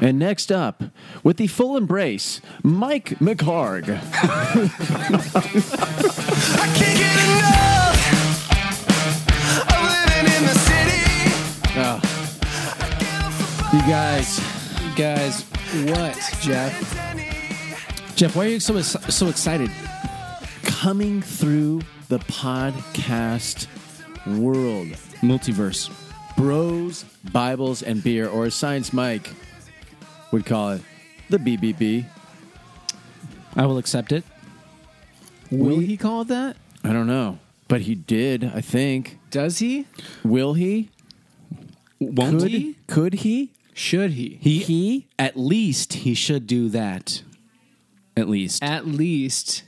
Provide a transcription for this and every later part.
And next up, with the full embrace, Mike McHargue. I can't get enough of living in the city. Ah. You guys, you Guys, what, Jeff? Jeff, why are you so so excited? coming through the podcast world, Multiverse. bros, Bibles, and beer, or Science Mike would call it, the BBB. I will accept it. Will We- he call it that? I don't know, but he did, I think. Does he? Will he? Won't Could he? Could he? Should he? He, He? at least he should do that. At least At least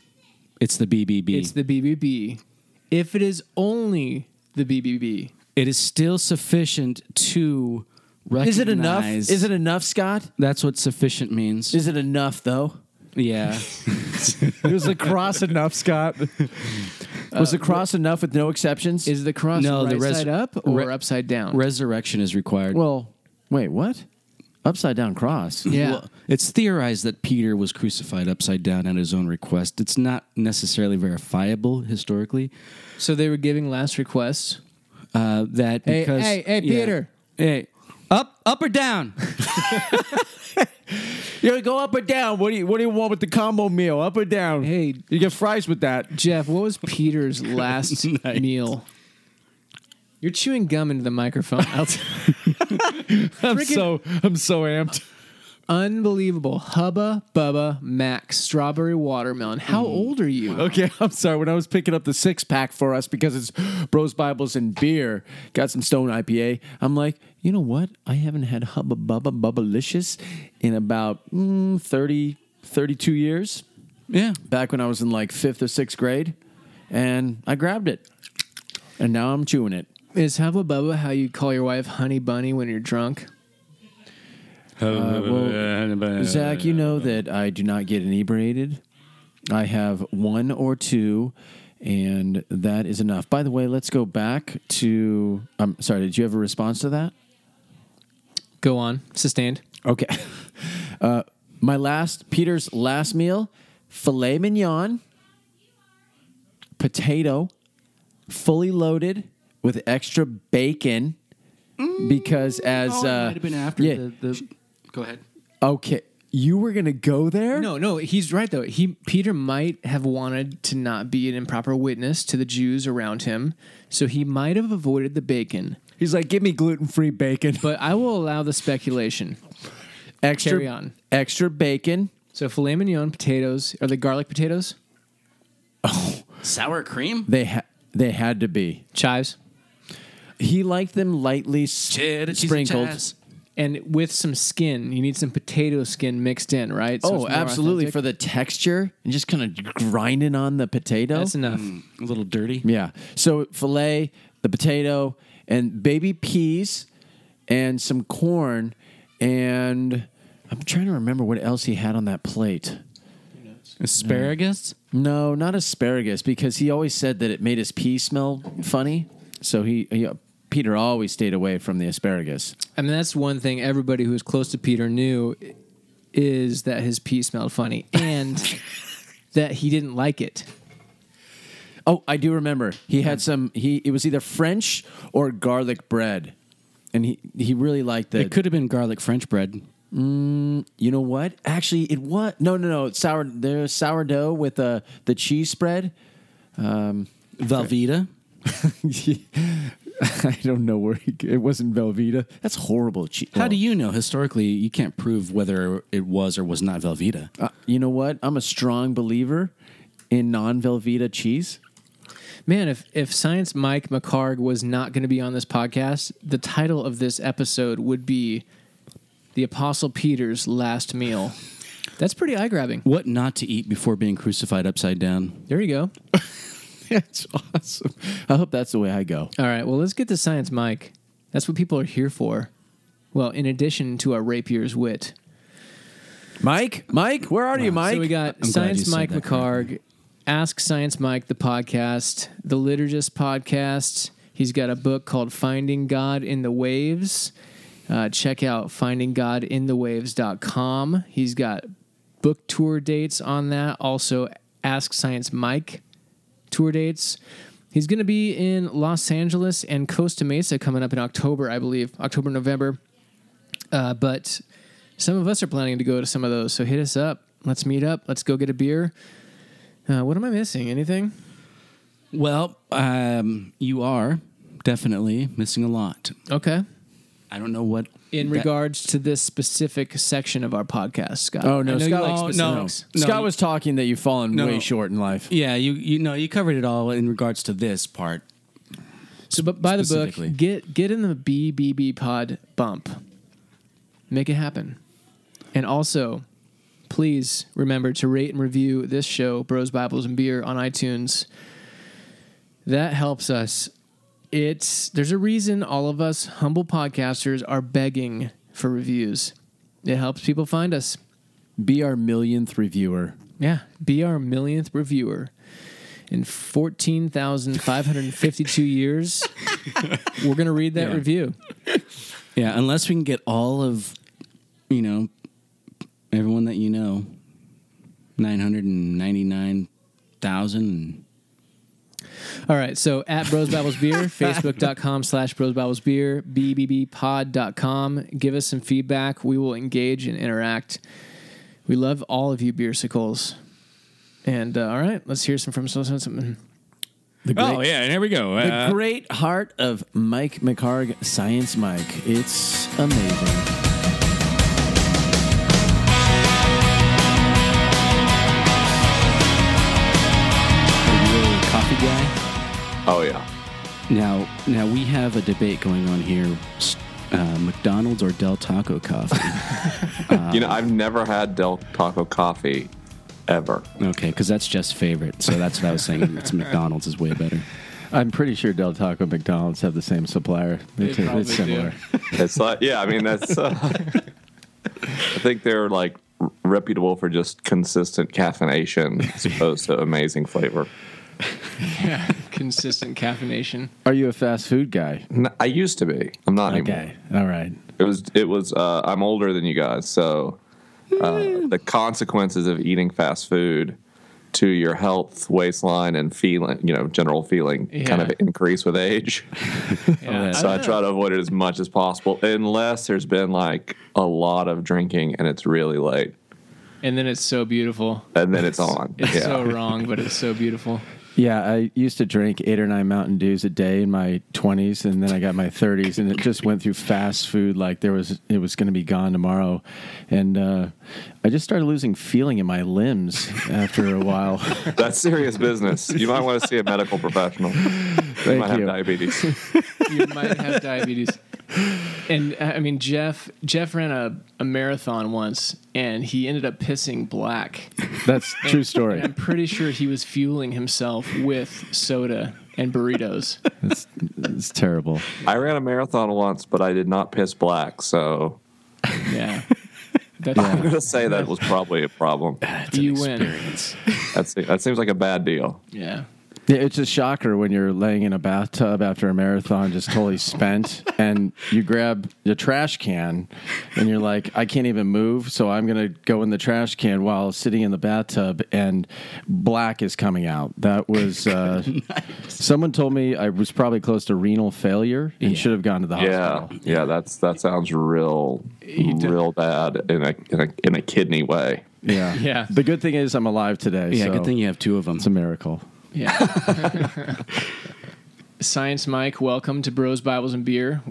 it's the BBB. it's the BBB. If it is only the BBB, it is still sufficient to recognize. Is it enough? Is it enough, Scott? That's what sufficient means. Is it enough, though? yeah. Was the cross enough, Scott? Was the cross enough with no exceptions? is the cross No, right the res- side up or re- upside down? Resurrection is required. well, wait, what? Upside down cross. yeah. Well, it's theorized that Peter was crucified upside down at his own request. It's not necessarily verifiable historically. so they were giving last requests. Uh, that Hey, because hey, hey, yeah. Peter. hey, up, up or down? You go up or down. What do you What do you want with the combo meal? Up or down? Hey. you get fries with that. Jeff, what was Peter's last Nice. meal? You're chewing gum into the microphone. I'll t- I'm so I'm so amped. Unbelievable. Hubba Bubba Max strawberry watermelon. How old are you? Okay, I'm sorry. When I was picking up the six pack for us because it's Bros Bibles and beer, got some Stone IPA. I'm like, you know what? I haven't had Hubba Bubba Bubblicious in about mm, 30, 32 years. yeah. Back when I was in like fifth or sixth grade, and I grabbed it, and now I'm chewing it. Is Hubba Bubba how you call your wife Honey Bunny when you're drunk? Uh, well, Zach, you know that I do not get inebriated. I have one or two, and that is enough. By the way, let's go back to. I'm sorry. Did you have a response to that? Go on. Sustained. Okay. Uh, my last Peter's last meal: filet mignon, potato, fully loaded with extra bacon. Because as Oh, it uh, might have been after yeah, the, the. Go ahead. okay, you were gonna go there. No, no, he's right though. He Peter might have wanted to not be an improper witness to the Jews around him, so he might have avoided the bacon. He's like, give me gluten free bacon. But I will allow the speculation. extra Carry on. extra bacon. So filet mignon, potatoes. Are they garlic potatoes? Oh, Sour cream. They ha- they had to be. Chives. He liked them lightly s- Cheddar cheese and sprinkled. chives. And with some skin, you need some potato skin mixed in, right? So Oh, absolutely authentic. for the texture and just kind of grinding on the potato. That's enough. Mm, a little dirty. yeah. So fillet, the potato, and baby peas, and some corn, and I'm trying to remember what else he had on that plate. Asparagus. No, not asparagus because he always said that it made his pee smell funny. So he, he Peter always stayed away from the asparagus. I mean, that's one thing everybody who was close to Peter knew is that his pee smelled funny and that he didn't like it. Oh, I do remember. He had some. He it was either French or garlic bread, and he he really liked the. It could have been garlic French bread. you know what? Actually, it was no, no, no. Sour. There's sourdough with uh, the cheese spread. Velveeta. I don't know where he, it wasn't Velveeta. That's horrible. Che- How do you know? Historically, you can't prove whether it was or was not Velveeta. Uh, you know what? I'm a strong believer in non Velveeta cheese. Man, if if Science Mike McHargue was not going to be on this podcast, the title of this episode would be "The Apostle Peter's Last Meal." That's pretty eye grabbing. What not to eat before being crucified upside down? There you go. That's awesome. I hope that's the way I go. All right, well, let's get to Science Mike. That's what people are here for. Well, in addition to our rapier's wit. Mike, Mike, where are you, Mike? So we got I'm Science Mike that McHargue, Ask Science Mike, the podcast, the Liturgist podcast. He's got a book called Finding God in the Waves. Uh, check out findinggodinthewaves.com. He's got book tour dates on that. Also, Ask Science Mike tour dates. He's going to be in Los Angeles and Costa Mesa coming up in October, I believe, October, November. Uh, but some of us are planning to go to some of those. So hit us up. Let's meet up. Let's go get a beer. Uh, what am I missing? Anything? Well, um, you are definitely missing a lot. Okay. I don't know what. In that- regards to this specific section of our podcast, Scott. Oh no, I know you Scott. like oh, no. No, Scott you- was talking that you've fallen No. way short in life. Yeah, you you know you covered it all in regards to this part. So, but by the book, get get in the BBB pod bump. Make it happen. And also, please remember to rate and review this show, Bros, Bibles, and Beer, on iTunes. That helps us it's there's a reason all of us humble podcasters are begging for reviews. It helps people find us. Be our millionth reviewer. Yeah, be our millionth reviewer. In 14,552 years, we're going to read that yeah. review. Yeah, unless we can get all of, you know, everyone that you know, 999,000 all right, so at Bros Babbles Beer, facebook.com slash Bros Babbles Beer, bbbpod.com. Give us some feedback. We will engage and interact. We love all of you beersicles. And uh, all right, let's hear some from some, some, The great, Oh yeah, and here we go. the Uh, great heart of Mike McHargue, Science Mike. It's amazing. Guy? Oh yeah. Now, now we have a debate going on here: uh, McDonald's or Del Taco coffee. you know, I've never had Del Taco coffee ever. okay, because that's just favorite. So that's what I was saying. It's McDonald's is way better. I'm pretty sure Del Taco and McDonald's have the same supplier. It's, it's similar. It's like, yeah, I mean, that's. Uh, I think they're like reputable for just consistent caffeination as opposed to amazing flavor. consistent caffeination. Are you a fast food guy? I used to be. I'm not anymore. Okay. All right. It was. It was. Uh, I'm older than you guys, so uh, the consequences of eating fast food to your health, waistline, and feeling, you know, general feeling, kind of increase with age. Yeah. So I try to avoid it as much as possible, unless there's been like a lot of drinking and it's really late, And then it's so beautiful. and then it's on. It's yeah. so wrong, but it's so beautiful. Yeah, I used to drink eight or nine Mountain Dews a day in my 20s, and then I got my 30s, and it just went through fast food like there was it was going to be gone tomorrow, and uh, I just started losing feeling in my limbs after a while. That's serious business. You might want to see a medical professional. you Thank might have diabetes. you might have diabetes. And uh, I mean, Jeff Jeff ran a, a marathon once, and he ended up pissing black. That's true story. I'm pretty sure he was fueling himself with soda and burritos. It's, it's terrible. I ran a marathon once, but I did not piss black, so Yeah, that's I'm gonna say that was probably a problem. you win. That's that seems like a bad deal. Yeah, Yeah, it's a shocker when you're laying in a bathtub after a marathon, just totally spent, and you grab the trash can, and you're like, I can't even move, so I'm gonna go in the trash can while sitting in the bathtub, and black is coming out. That was uh, someone told me I was probably close to renal failure and should have gone to the Yeah, hospital. yeah. That's that sounds real, real bad in a in a in a kidney way. Yeah, Yeah. The good thing is I'm alive today. Yeah, so good thing you have two of them. it's a miracle. Yeah. Science Mike, welcome to Bros Bibles and Beer.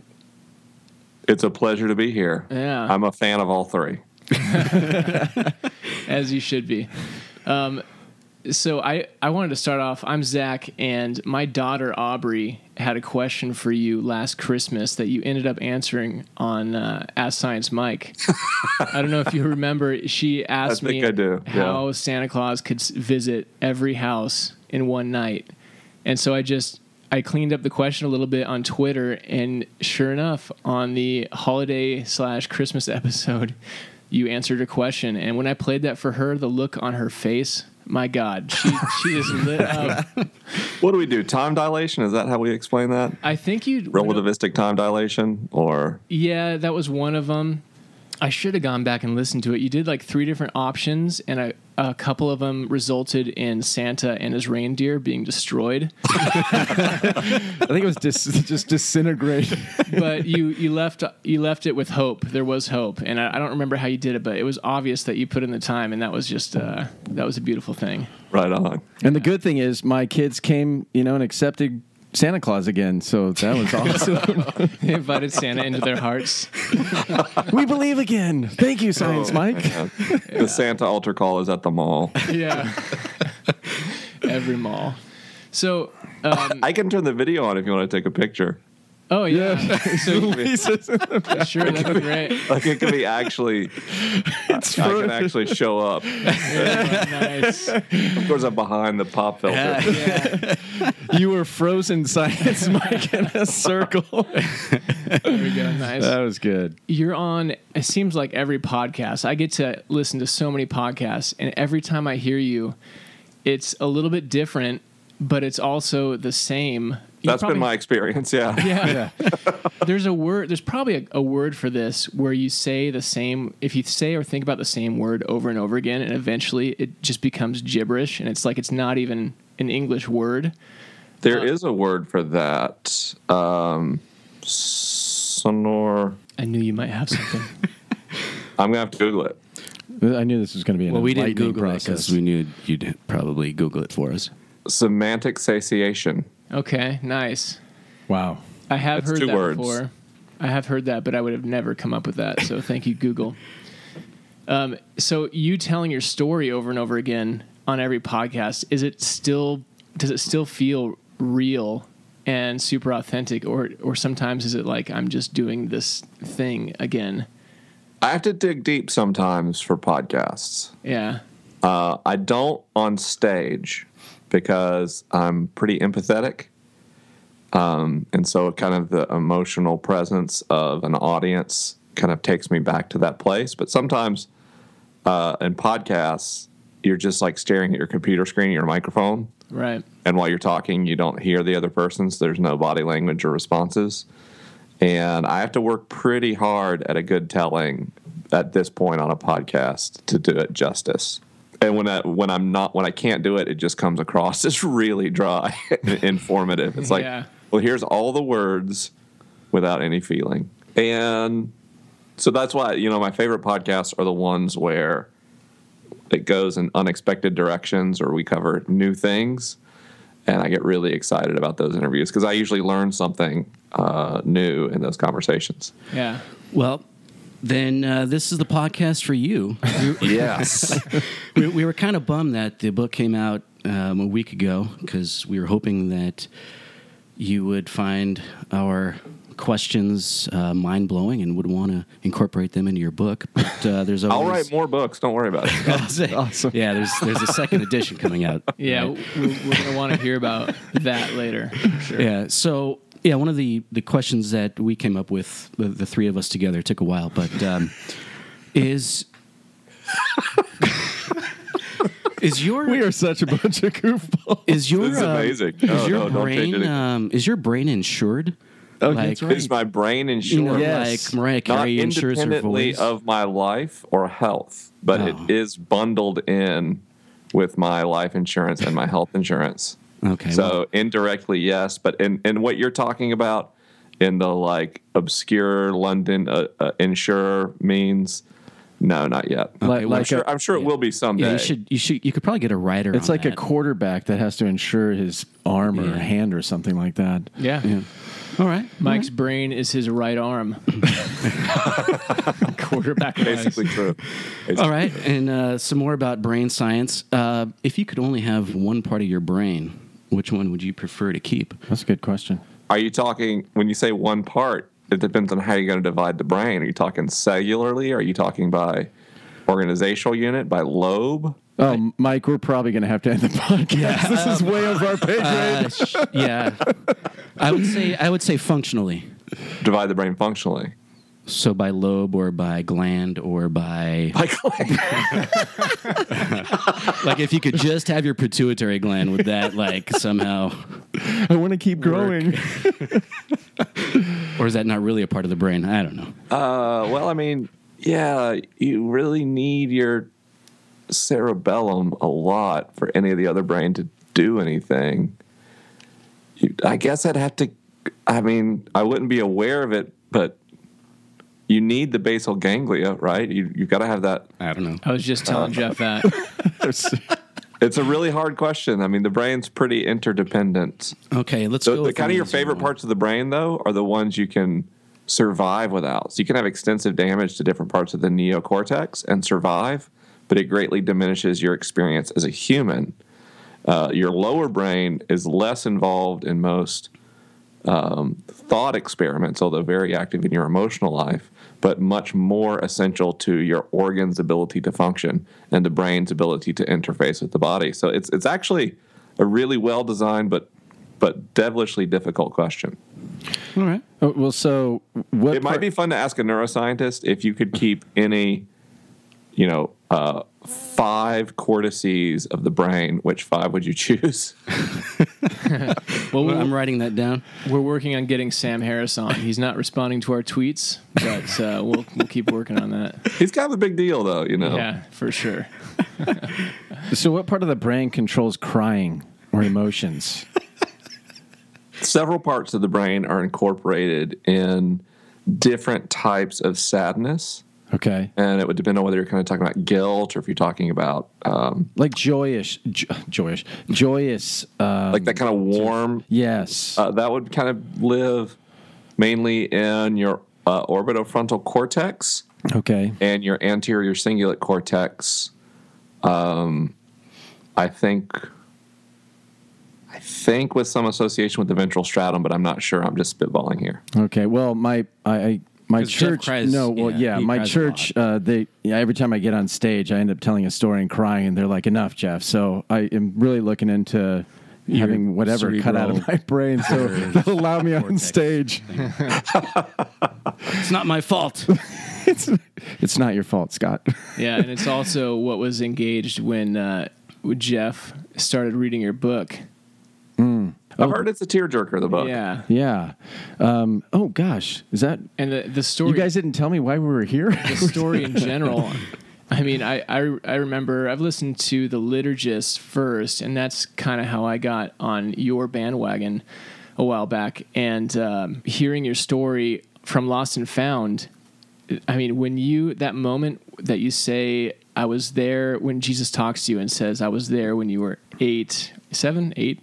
It's a pleasure to be here. Yeah. I'm a fan of all three. as you should be. Um, so I, I wanted to start off. I'm Zach, and my daughter Aubrey had a question for you last Christmas that you ended up answering on uh, Ask Science Mike. I don't know if you remember. She asked me do, yeah. how Santa Claus could visit every house in one night, and so I just I cleaned up the question a little bit on Twitter, and sure enough, on the holiday slash Christmas episode, you answered a question, and when I played that for her, the look on her face, my God, she she just lit up. What do we do? Time dilation? Is that how we explain that? I think you Relativistic time dilation, or Yeah, that was one of them. I should have gone back and listened to it. You did like three different options, and a, a couple of them resulted in Santa and his reindeer being destroyed. I think it was dis- just disintegrate. but you you left you left it with hope. There was hope, and I, I don't remember how you did it, but it was obvious that you put in the time, and that was just uh, that was a beautiful thing. right on? and the good thing is, my kids came, you know, and accepted Santa Claus again. So that was awesome. They invited Santa into their hearts. we believe again. Thank you, Science Mike. Yeah. The Santa altar call is at the mall. Yeah, every mall. So, um, I can turn the video on if you want to take a picture. Oh yeah, so sure that'd be great. Like it can be actually, I can actually show up. nice. Of course, I'm behind the pop filter. Yeah, you were frozen, Science Mike, in a circle. there we go. Nice. that was good. you're on it seems like every podcast i get to listen to so many podcasts and every time i hear you it's a little bit different but it's also the same That's probably- been my experience. Yeah. yeah. there's a word there's probably a, a word for this where you say the same if you say or think about the same word over and over again and eventually it just becomes gibberish and it's like it's not even an english word There is a word for that. Um, sonor. i knew you might have something I'm gonna have to Google it. I knew this was going to be an Well, we didn't enlightening Google it because we knew you'd probably Google it for us. Semantic satiation. Okay nice wow. I have That's heard that words. before. I have heard that, but I would have never come up with that. So thank you, Google. Um, so you telling your story over and over again on every podcast is it still does it still feel real and super authentic, or or sometimes is it like I'm just doing this thing again? I have to dig deep sometimes for podcasts. Yeah, Uh, I don't on stage because I'm pretty empathetic. Um, and so, kind of the emotional presence of an audience kind of takes me back to that place. But sometimes uh, in podcasts, you're just like staring at your computer screen, your microphone, right. and while you're talking, you don't hear the other person's. There's no body language or responses. And I have to work pretty hard at a good telling at this point on a podcast to do it justice. And when I, when I'm not when I can't do it, it just comes across as really dry and informative. It's like, Yeah. well, here's all the words without any feeling. And so that's why you know my favorite podcasts are the ones where it goes in unexpected directions or we cover new things and i get really excited about those interviews because i usually learn something uh, new in those conversations Yeah, Well, then uh, this is the podcast for you. yes we, we were kind of bummed that the book came out um, a week ago because we were hoping that you would find our questions uh, mind blowing and would want to incorporate them into your book. But uh, there's always i'll write more books don't worry about it awesome. Yeah, there's there's a second edition coming out. yeah. right? We're, we're gonna want to hear about that later. Sure. Yeah. So yeah, one of the the questions that we came up with, the, the three of us together, took a while, but um, is is your We are such a bunch of goofballs. is your This is um, amazing. is No, your no, brain um, is your brain insured? Oh, Like, that's right. is my brain You insured know, Yes. like Mariah not insures her independently voice. of my life or health but Oh. it is bundled in with my life insurance and my health insurance okay. So well, indirectly, yes, but in in what you're talking about, in the like obscure London uh, uh, insurer means, no, not yet. Like- I'm like sure. a- I'm sure it will be someday. yeah, you should you should you could probably get a writer. It's on like a quarterback that has to insure his arm or hand or something like that. Yeah. Yeah. All right. Mike's brain is his right arm. Quarterback. Basically true. All right, and uh, some more about brain science. Uh, if you could only have one part of your brain, which one would you prefer to keep? That's a good question. Are you talking when you say one part? It depends on how you're going to divide the brain. Are you talking cellularly? Are you talking by organizational unit? By lobe? Oh, Mike, we're probably going to have to end the podcast. this is way over our pay grade. Uh, sh- yeah, I would say I would say functionally. Divide the brain functionally. So by lobe or by gland or by Like, like if you could just have your pituitary gland, would that like somehow I want to keep growing. or is that not really a part of the brain? I don't know. uh, well, I mean, yeah, you really need your cerebellum a lot for any of the other brain to do anything. You, I guess I'd have to. I mean, I wouldn't be aware of it, but you need the basal ganglia, right? You you've got to have that. I don't know. I was just telling Jeff that. It's a really hard question. I mean, the brain's pretty interdependent. Okay, let's So go. the kind of your favorite one. parts of the brain, though, are the ones you can survive without. So you can have extensive damage to different parts of the neocortex and survive, but it greatly diminishes your experience as a human. Uh, your lower brain is less involved in most um, thought experiments, although very active in your emotional life, but much more essential to your organs' ability to function and the brain's ability to interface with the body. So it's it's actually a really well designed but but devilishly difficult question. All right. Oh, well, so what? It might be fun to ask a neuroscientist if you could keep any, you know, uh, five cortices of the brain. Which five would you choose? Well, Well, we're, I'm writing that down. we're working on getting Sam Harris on. He's not responding to our tweets, but uh, we'll we'll keep working on that. He's kind of a big deal, though. You know. Yeah, for sure. So, what part of the brain controls crying or emotions? several parts of the brain are incorporated in different types of sadness. Okay, And it would depend on whether you're kind of talking about guilt or if you're talking about um, like joyous, jo- joyous, joyous. Um, like that kind of warm. yes. Uh, that would kind of live mainly in your uh, orbitofrontal cortex okay. and your anterior cingulate cortex. Um, I think. I think with some association with the ventral striatum, but I'm not sure. I'm just spitballing here. Okay. Well, my I, I my church. cries- no. Well, yeah, yeah. my church. Uh, they yeah, every time I get on stage, I end up telling a story and crying, and they're like, "Enough, Jeff." So I am really looking into having whatever cut out of my brain, so they'll allow me on stage. It's not my fault. It's it's not your fault, Scott. Yeah, and it's also what was engaged when uh, when Jeff started reading your book. I've heard it's a tearjerker, the book. Yeah, yeah. Um, oh gosh, is that and the the story. you guys didn't tell me why we were here? the story in general. I mean, I, I I remember I've listened to the liturgist first, and that's kind of how I got on your bandwagon a while back. And um, hearing your story from Lost and Found, I mean, when you that moment that you say I was there when Jesus talks to you and says I was there when you were eight, seven, eight,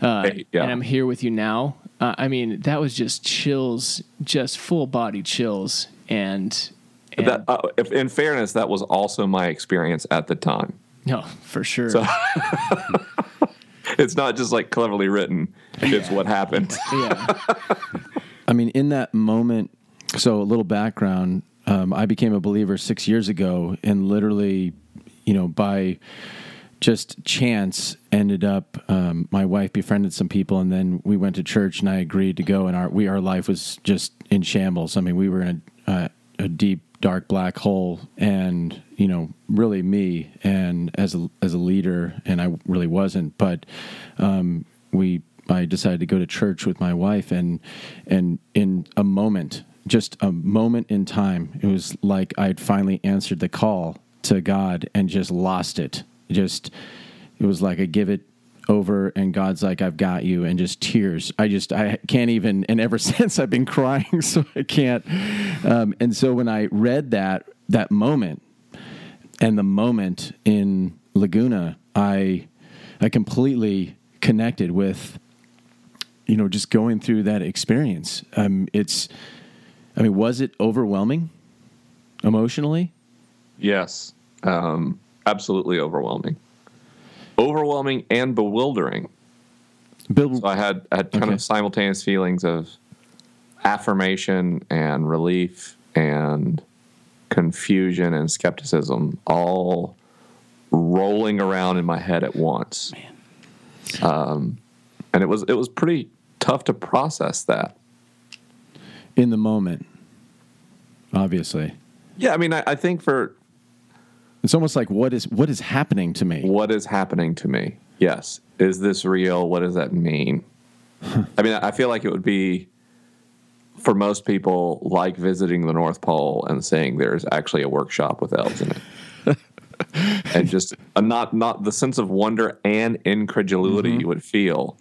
uh, Eight, yeah. and I'm here with you now. Uh, I mean, that was just chills, just full body chills, and. and That, uh, if, in fairness, that was also my experience at the time. No, for sure. It's not just like cleverly written; it's what happened. yeah. I mean, in that moment, so a little background. Um, I became a believer six years ago, and literally, you know, by just chance, ended up. Um, my wife befriended some people, and then we went to church, and I agreed to go. And our we our life was just in shambles. I mean, we were in a uh, a deep, dark black hole, and you know, really me, and as a as a leader, and I really wasn't, but um, we I decided to go to church with my wife, and and in a moment, just a moment in time, it was like I'd finally answered the call to God and just lost it. Just it was like I give it over, and God's like, "I've got you," and just tears. I just I can't even. And ever since I've been crying, so I can't. Um, and so when I read that that moment, and the moment in Laguna, I I completely connected with you know just going through that experience. Um, it's I mean, was it overwhelming emotionally? yes, um, absolutely overwhelming, overwhelming and bewildering. Bill, So I had I had kind Okay. of simultaneous feelings of affirmation and relief and confusion and skepticism all rolling around in my head at once. Um, and it was it was pretty tough to process that. in the moment. Obviously, Yeah, I mean, I, I think for it's almost like what is what is happening to me. what is happening to me, yes, is this real? What does that mean? I mean, I feel like it would be for most people like visiting the North Pole and saying there's actually a workshop with elves in it. and just uh, not not the sense of wonder and incredulity you would feel.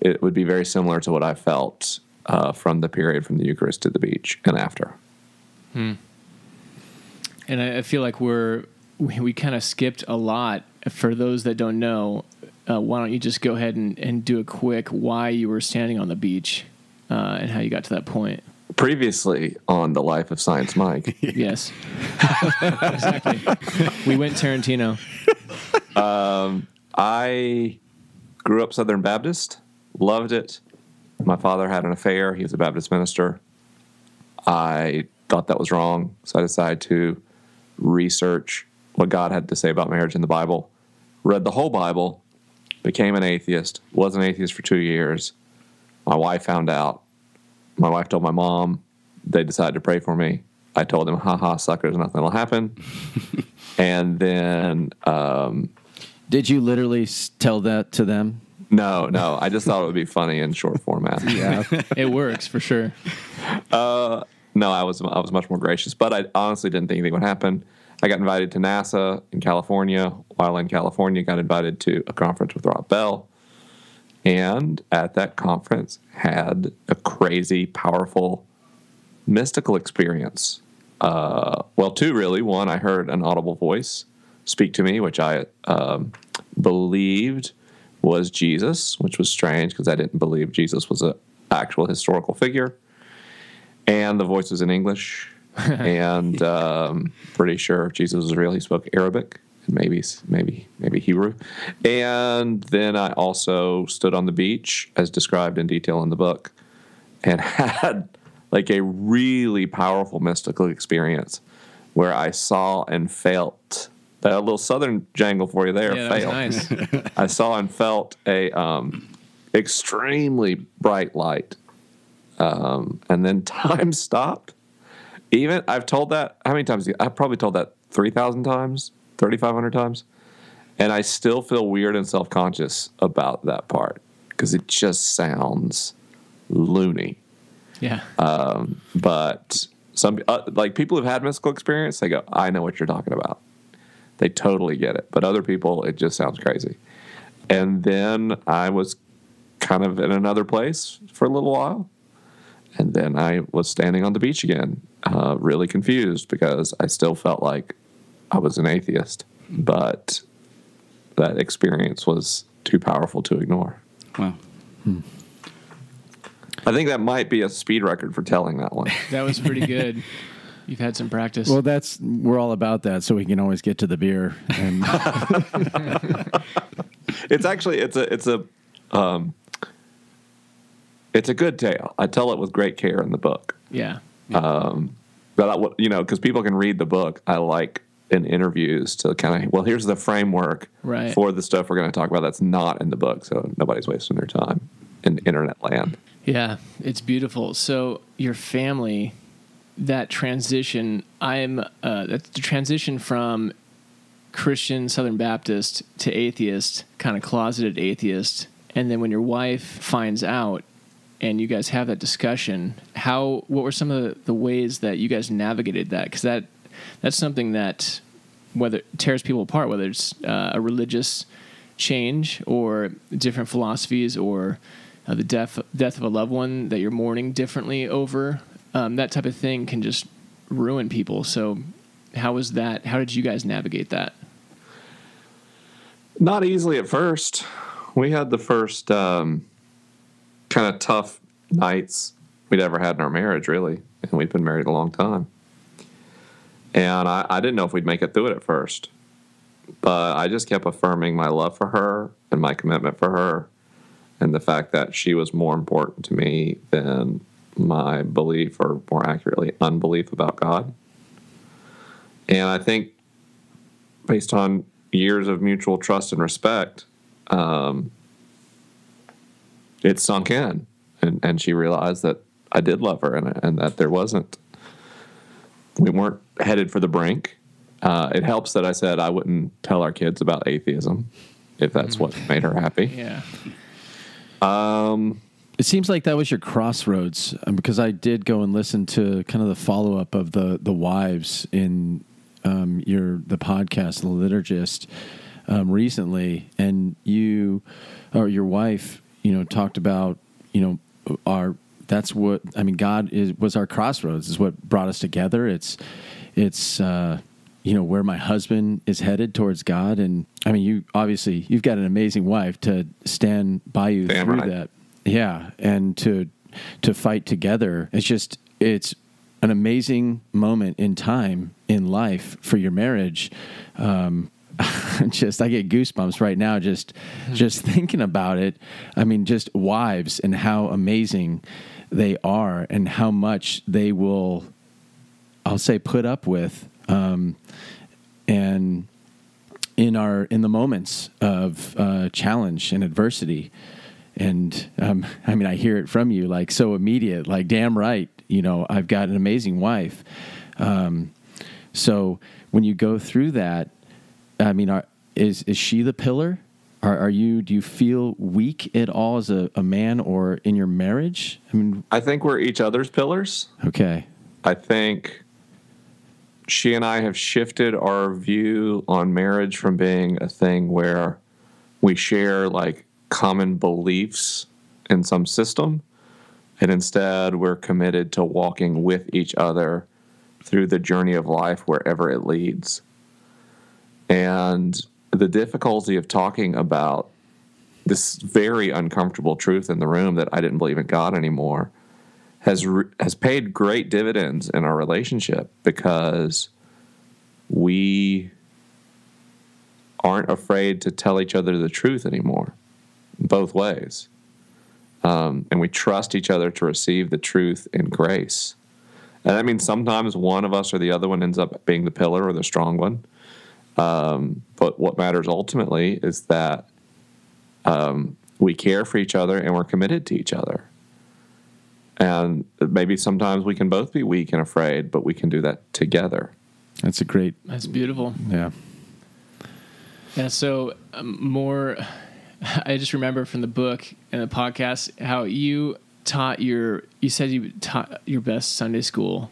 It would be very similar to what I felt uh, from the period from the Eucharist to the beach and after. Hmm. And I, I feel like we're we, we kind of skipped a lot. For those that don't know, uh, why don't you just go ahead and, and do a quick why you were standing on the beach uh, and how you got to that point? Previously on the Life of Science, Mike. Yes, exactly. We went Tarantino. I grew up Southern Baptist, loved it. My father had an affair. He was a Baptist minister. I thought that was wrong, so I decided to research what God had to say about marriage in the Bible. Read the whole Bible, became an atheist, was an atheist for two years. My wife found out. My wife told my mom. They decided to pray for me. I told them, haha, suckers, nothing will happen. and then um, Did you literally tell that to them? No, no. I just thought it would be funny in short format. Yeah. It works for sure. No, I was I was much more gracious, but I honestly didn't think anything would happen. I got invited to NASA in California. While in California, got invited to a conference with Rob Bell, and at that conference had a crazy, powerful, mystical experience. Uh, well, two really. One, I heard an audible voice speak to me, which I um, believed was Jesus, which was strange because I didn't believe Jesus was an actual historical figure and the voice was in English. and um, pretty sure if Jesus was real, he spoke Arabic and maybe maybe maybe Hebrew. And then I also stood on the beach, as described in detail in the book, and had like a really powerful mystical experience where I saw and felt that little southern jangle for you there. Yeah, nice. I saw and felt a um, extremely bright light, um, and then time stopped. Even I've told that how many times? I've probably told that three thousand times, thirty five hundred times, and I still feel weird and self conscious about that part because it just sounds loony. Yeah. But some uh, like people who've had mystical experience, they go, "I know what you're talking about." They totally get it. But other people, it just sounds crazy. And then I was kind of in another place for a little while, and then I was standing on the beach again, uh, really confused because I still felt like I was an atheist, but that experience was too powerful to ignore. Wow. I think that might be a speed record for telling that one. That was pretty good. You've had some practice. Well, that's we're all about that, so we can always get to the beer. And it's actually it's a it's a um, it's a good tale. I tell it with great care in the book. yeah. But I, what- you know, because people can read the book, I like in interviews to kind of well, here's the framework Right. for the stuff we're going to talk about that's not in the book, so nobody's wasting their time in internet land. Yeah, it's beautiful. So your family, that transition, I'm uh, that's the transition from Christian Southern Baptist to atheist, kind of closeted atheist, and then when your wife finds out and you guys have that discussion, how what were some of the, the ways that you guys navigated that? Because that that's something that whether tears people apart, whether it's uh, a religious change or different philosophies or uh, the death death of a loved one that you're mourning differently over, um, that type of thing can just ruin people. So, how was that? How did you guys navigate that? Not easily at first. We had the first um, kind of tough nights we'd ever had in our marriage, really. And we'd been married a long time. And I, I didn't know if we'd make it through it at first. But I just kept affirming my love for her and my commitment for her and the fact that she was more important to me than my belief, or more accurately, unbelief about God. And I think based on years of mutual trust and respect, um, it sunk in, and and she realized that I did love her, and and that there wasn't we weren't headed for the brink. Uh, it helps that I said I wouldn't tell our kids about atheism if that's what made her happy. Yeah. It seems like that was your crossroads um, because I did go and listen to kind of the follow up of the the wives in um, your the podcast, the liturgist, um, recently, and you or your wife, you know, talked about you know our that's what I mean. God is was our crossroads. Is what brought us together. It's it's. Uh, you know where my husband is headed towards God, and I mean, you obviously you've got an amazing wife to stand by you Damn through right. that yeah and to to fight together it's just it's an amazing moment in time in life for your marriage um just i get goosebumps right now just just thinking about it. I mean just wives and how amazing they are and how much they will i'll say put up with um and in our in the moments of uh, challenge and adversity. And um, i mean i hear it from you like so immediate like damn right you know i've got an amazing wife. Um, so when you go through that i mean are, is is she the pillar are, are you do you feel weak at all as a, a man or in your marriage i mean I think we're each other's pillars. okay I think she and I have shifted our view on marriage from being a thing where we share like common beliefs in some system, and instead we're committed to walking with each other through the journey of life wherever it leads. And the difficulty of talking about this very uncomfortable truth in the room that I didn't believe in God anymore has re- has paid great dividends in our relationship because we aren't afraid to tell each other the truth anymore, both ways, um, and we trust each other to receive the truth in grace. And that means sometimes one of us or the other one ends up being the pillar or the strong one. Um, but what matters ultimately is that um, we care for each other and we're committed to each other. And maybe sometimes we can both be weak and afraid, but we can do that together. that's a great That's beautiful. yeah Yeah. So um, more, I just remember from the book and the podcast how you taught your. You said you taught your best Sunday school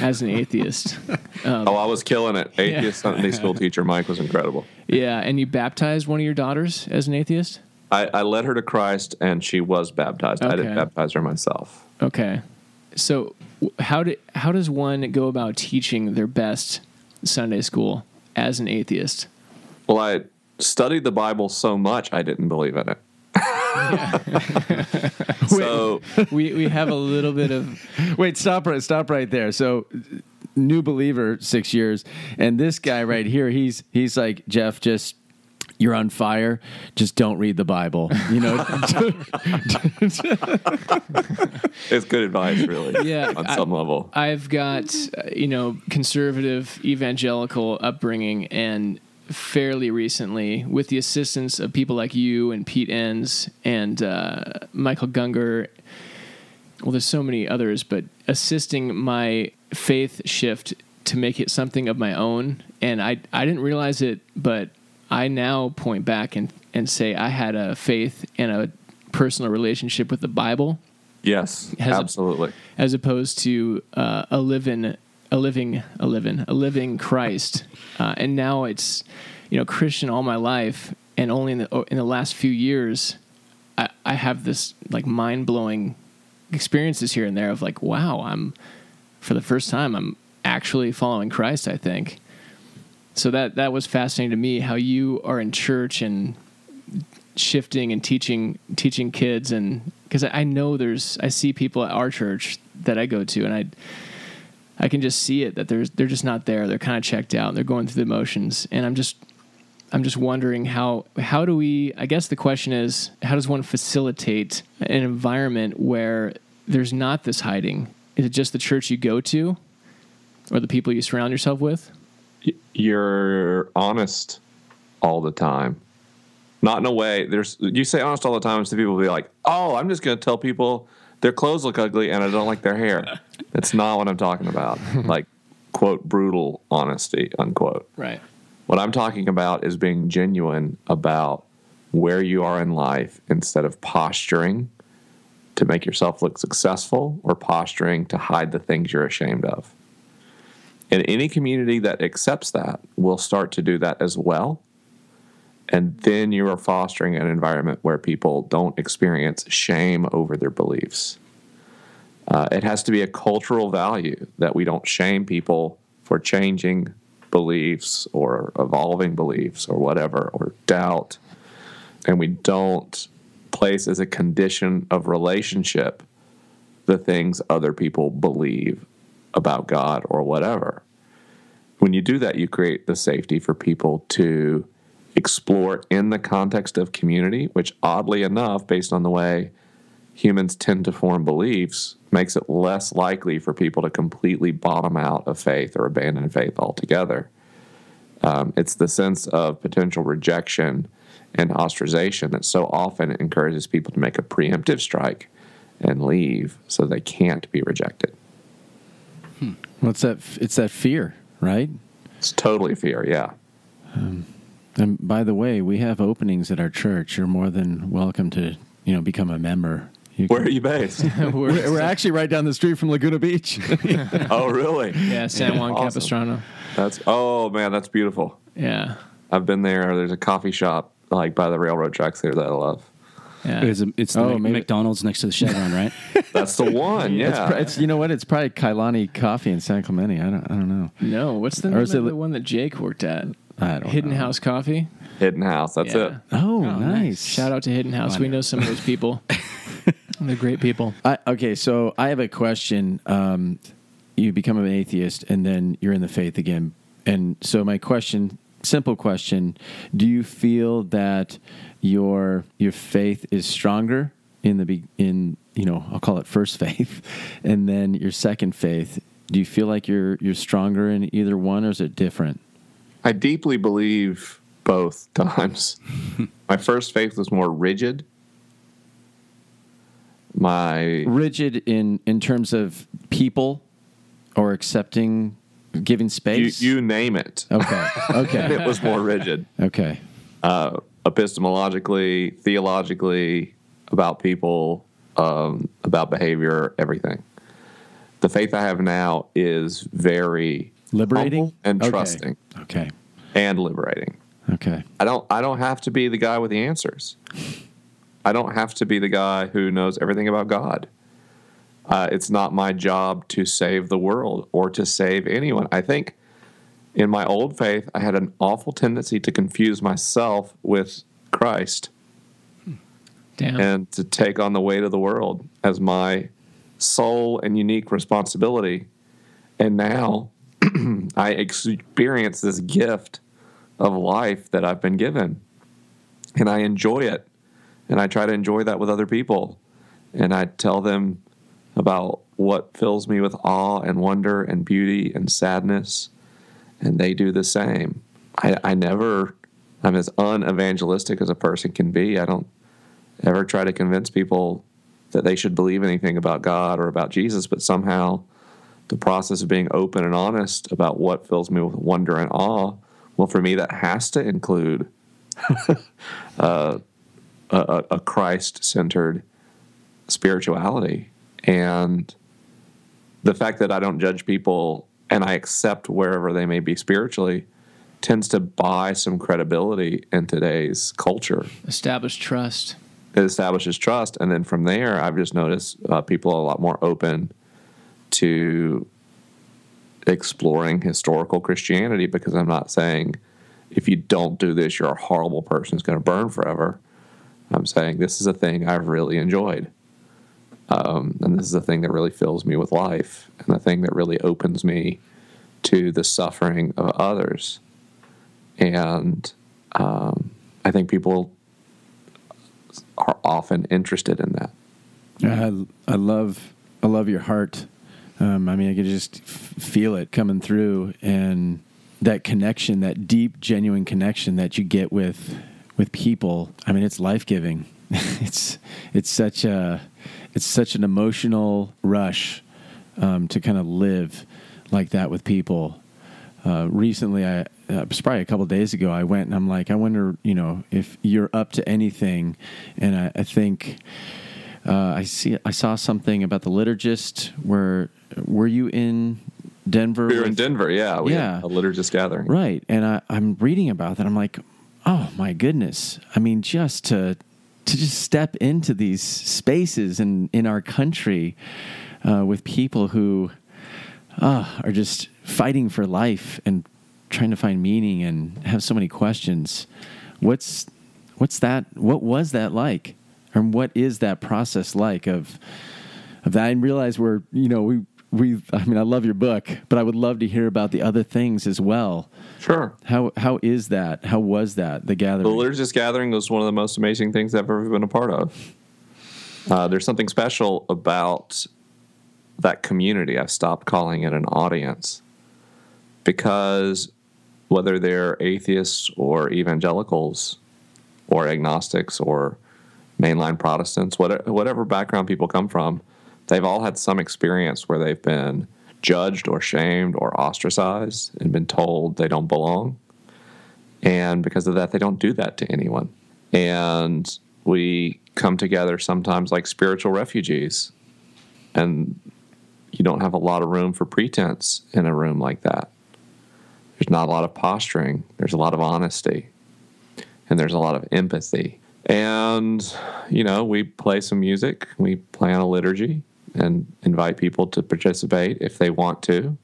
as an atheist. Um, oh, I was killing it. Atheist Sunday school teacher Mike was incredible. yeah, and you baptized one of your daughters as an atheist. I, I led her to Christ and she was baptized. I didn't baptize her myself. Okay. So how did how does one go about teaching their best Sunday school as an atheist? Well, I studied the Bible so much I didn't believe in it. so We we have a little bit of Wait, stop right, stop right there. So, new believer, six years, and this guy right here, he's he's like Jeff, just you're on fire. Just don't read the Bible. You know, it's good advice, really. Yeah, on I- some level. I've got uh, you know conservative evangelical upbringing and fairly recently with the assistance of people like you and Pete Enns and uh, Michael Gungor. Well there's so many others but assisting my faith shift to make it something of my own. And I I didn't realize it but I now point back and and say I had a faith and a personal relationship with the Bible. Yes, Has a- absolutely. as opposed to uh, a living a living a living a living Christ. Uh, and now it's you know Christian all my life. And only in the in the last few years I, I have this like mind blowing experiences here and there of like wow I'm for the first time I'm actually following Christ I think. So that that was fascinating to me how you are in church and shifting and teaching teaching kids and because I know there's I see people at our church that I go to and I I can just see it that there's they're just not there they're kind of checked out they're going through the motions and I'm just I'm just wondering how how do we I guess the question is how does one facilitate an environment where there's not this hiding is it just the church you go to or the people you surround yourself with You're honest all the time. Not in a way. There's you say honest all the time, so people will be like, "Oh, I'm just going to tell people their clothes look ugly and I don't like their hair." That's not what I'm talking about. like quote brutal honesty unquote. Right. What I'm talking about is being genuine about where you are in life instead of posturing to make yourself look successful or posturing to hide the things you're ashamed of. And any community that accepts that will start to do that as well. And then you are fostering an environment where people don't experience shame over their beliefs. Uh, it has to be a cultural value that we don't shame people for changing beliefs or evolving beliefs or whatever, or doubt. And we don't place as a condition of relationship the things other people believe about God or whatever. When you do that, you create the safety for people to explore in the context of community, which oddly enough, based on the way humans tend to form beliefs, makes it less likely for people to completely bottom out of faith or abandon faith altogether. Um, it's the sense of potential rejection and ostracization that so often encourages people to make a preemptive strike and leave so they can't be rejected. What's that? It's that fear, right? It's totally fear, yeah. And by the way, we have openings at our church. You're more than welcome to, you know, become a member. You Where can- are you based? we're, we're actually right down the street from Laguna Beach. oh, really? Yeah, San Juan Awesome. Capistrano. That's oh man, that's beautiful. Yeah. I've been there. There's a coffee shop like by the railroad tracks there that I love. Yeah. It's, a, it's the Oh, Mc- McDonald's next to the Chevron, right? That's the one. Yeah. pr- it's you know what? It's probably Kailani Coffee in San Clemente. I don't I don't know. no, what's the Or name is of it- the one that Jake worked at? I don't Hidden know. House Coffee. Hidden House. That's Yeah. it. Oh, Oh, nice. Shout out to Hidden House. Why We know some of those people. They're great people. I, okay, so I have a question. Um, you become an atheist, and then you're in the faith again. And so my question, simple question: Do you feel that your your faith is stronger in the be- in you know I'll call it first faith, and then your second faith? Do you feel like you're you're stronger in either one, or is it different? I deeply believe both times. My first faith was more rigid. My Rigid in in terms of people, or accepting, giving you, space. you name it. okay, okay, It was more rigid. okay. uh, epistemologically, theologically, about people, um, about behavior, everything. The faith I have now is very liberating and Okay. trusting Okay. and liberating. Okay. I don't I don't have to be the guy with the answers. I don't have to be the guy who knows everything about God. Uh, it's not my job to save the world or to save anyone. I think in my old faith, I had an awful tendency to confuse myself with Christ Damn. and to take on the weight of the world as my sole and unique responsibility. And now I experience this gift of life that I've been given. And I enjoy it. And I try to enjoy that with other people. And I tell them about what fills me with awe and wonder and beauty and sadness. And they do the same. I, I never, I'm as unevangelistic as a person can be. I don't ever try to convince people that they should believe anything about God or about Jesus, but somehow the process of being open and honest about what fills me with wonder and awe, well, for me, that has to include uh, a, a Christ centered spirituality. And the fact that I don't judge people and I accept wherever they may be spiritually tends to buy some credibility in today's culture Establish trust. it establishes trust and then from there i've just noticed uh, people are a lot more open to exploring historical christianity because i'm not saying if you don't do this you're a horrible person who's going to burn forever i'm saying this is a thing i've really enjoyed um, and this is a thing that really fills me with life and the thing that really opens me to the suffering of others and um, i think people are often interested in that. I, I love I love your heart. Um, I mean, I could just f- feel it coming through, and that connection, that deep, genuine connection that you get with with people. I mean, it's life giving. it's it's such a it's such an emotional rush um, to kind of live like that with people. Uh, recently, I uh, it was probably a couple days ago. I went and I'm like, I wonder, you know, if you're up to anything, and I, I think uh, I see I saw something about the liturgist. Where were you in Denver? We were in Denver, yeah. We Yeah. had a liturgist gathering. Right. And I, I'm reading about that. I'm like, oh my goodness. I mean, just to to just step into these spaces in, in our country uh, with people who uh, are just fighting for life and trying to find meaning and have so many questions. What's what's that? What was that like? Or what is that process like of of that? I realize we're you know we we I mean I love your book, but I would love to hear about the other things as well. Sure. How how is that? How was that the gathering. The liturgist gathering was one of the most amazing things I've ever been a part of. Uh, there's something special about that community. I've stopped calling it an audience because whether they're atheists or evangelicals or agnostics or mainline Protestants, whatever, whatever background people come from, they've all had some experience where they've been judged or shamed or ostracized and been told they don't belong. And because of that, they don't do that to anyone. And we come together sometimes like spiritual refugees. And you don't have a lot of room for pretense in a room like that. There's not a lot of posturing, there's a lot of honesty, and there's a lot of empathy. And, you know, we play some music, we plan a liturgy and invite people to participate if they want to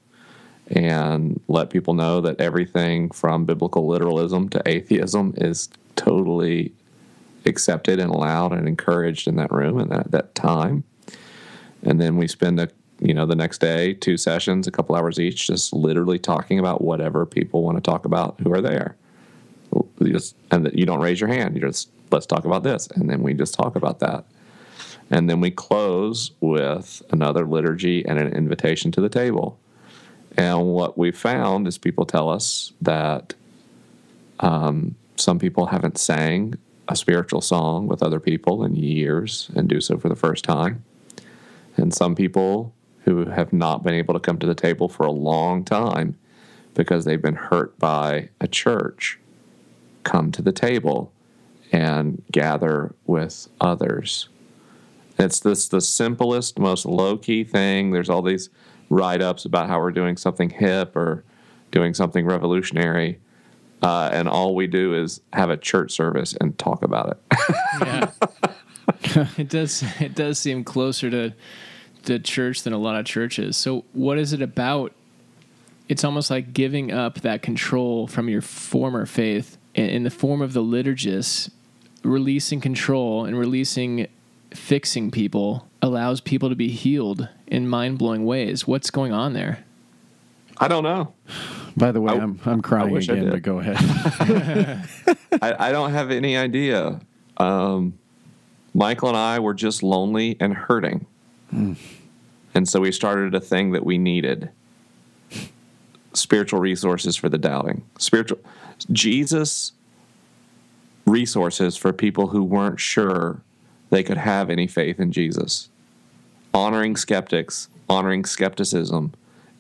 and let people know that everything from biblical literalism to atheism is totally accepted and allowed and encouraged in that room and that, that time. And then we spend a you know the next day two sessions, a couple hours each, just literally talking about whatever people want to talk about who are there. You just and that you don't raise your hand. You just let's talk about this, and then we just talk about that. And then we close with another liturgy and an invitation to the table. And what we found is people tell us that um, some people haven't sang a spiritual song with other people in years and do so for the first time. And some people who have not been able to come to the table for a long time because they've been hurt by a church come to the table and gather with others. It's this the simplest, most low key thing. There's all these write ups about how we're doing something hip or doing something revolutionary. Uh, and all we do is have a church service and talk about it. Yeah. it does it does seem closer to the church than a lot of churches. So what is it about? It's almost like giving up that control from your former faith in, in the form of the liturgist, releasing control and releasing fixing people allows people to be healed in mind-blowing ways. What's going on there? I don't know. By the way, I- I'm I'm crying I again, did. but go ahead. I, I don't have any idea. Um, Michael and I were just lonely and hurting. And so we started a thing that we needed spiritual resources for the doubting. Spiritual Jesus resources for people who weren't sure they could have any faith in Jesus. Honoring skeptics, honoring skepticism,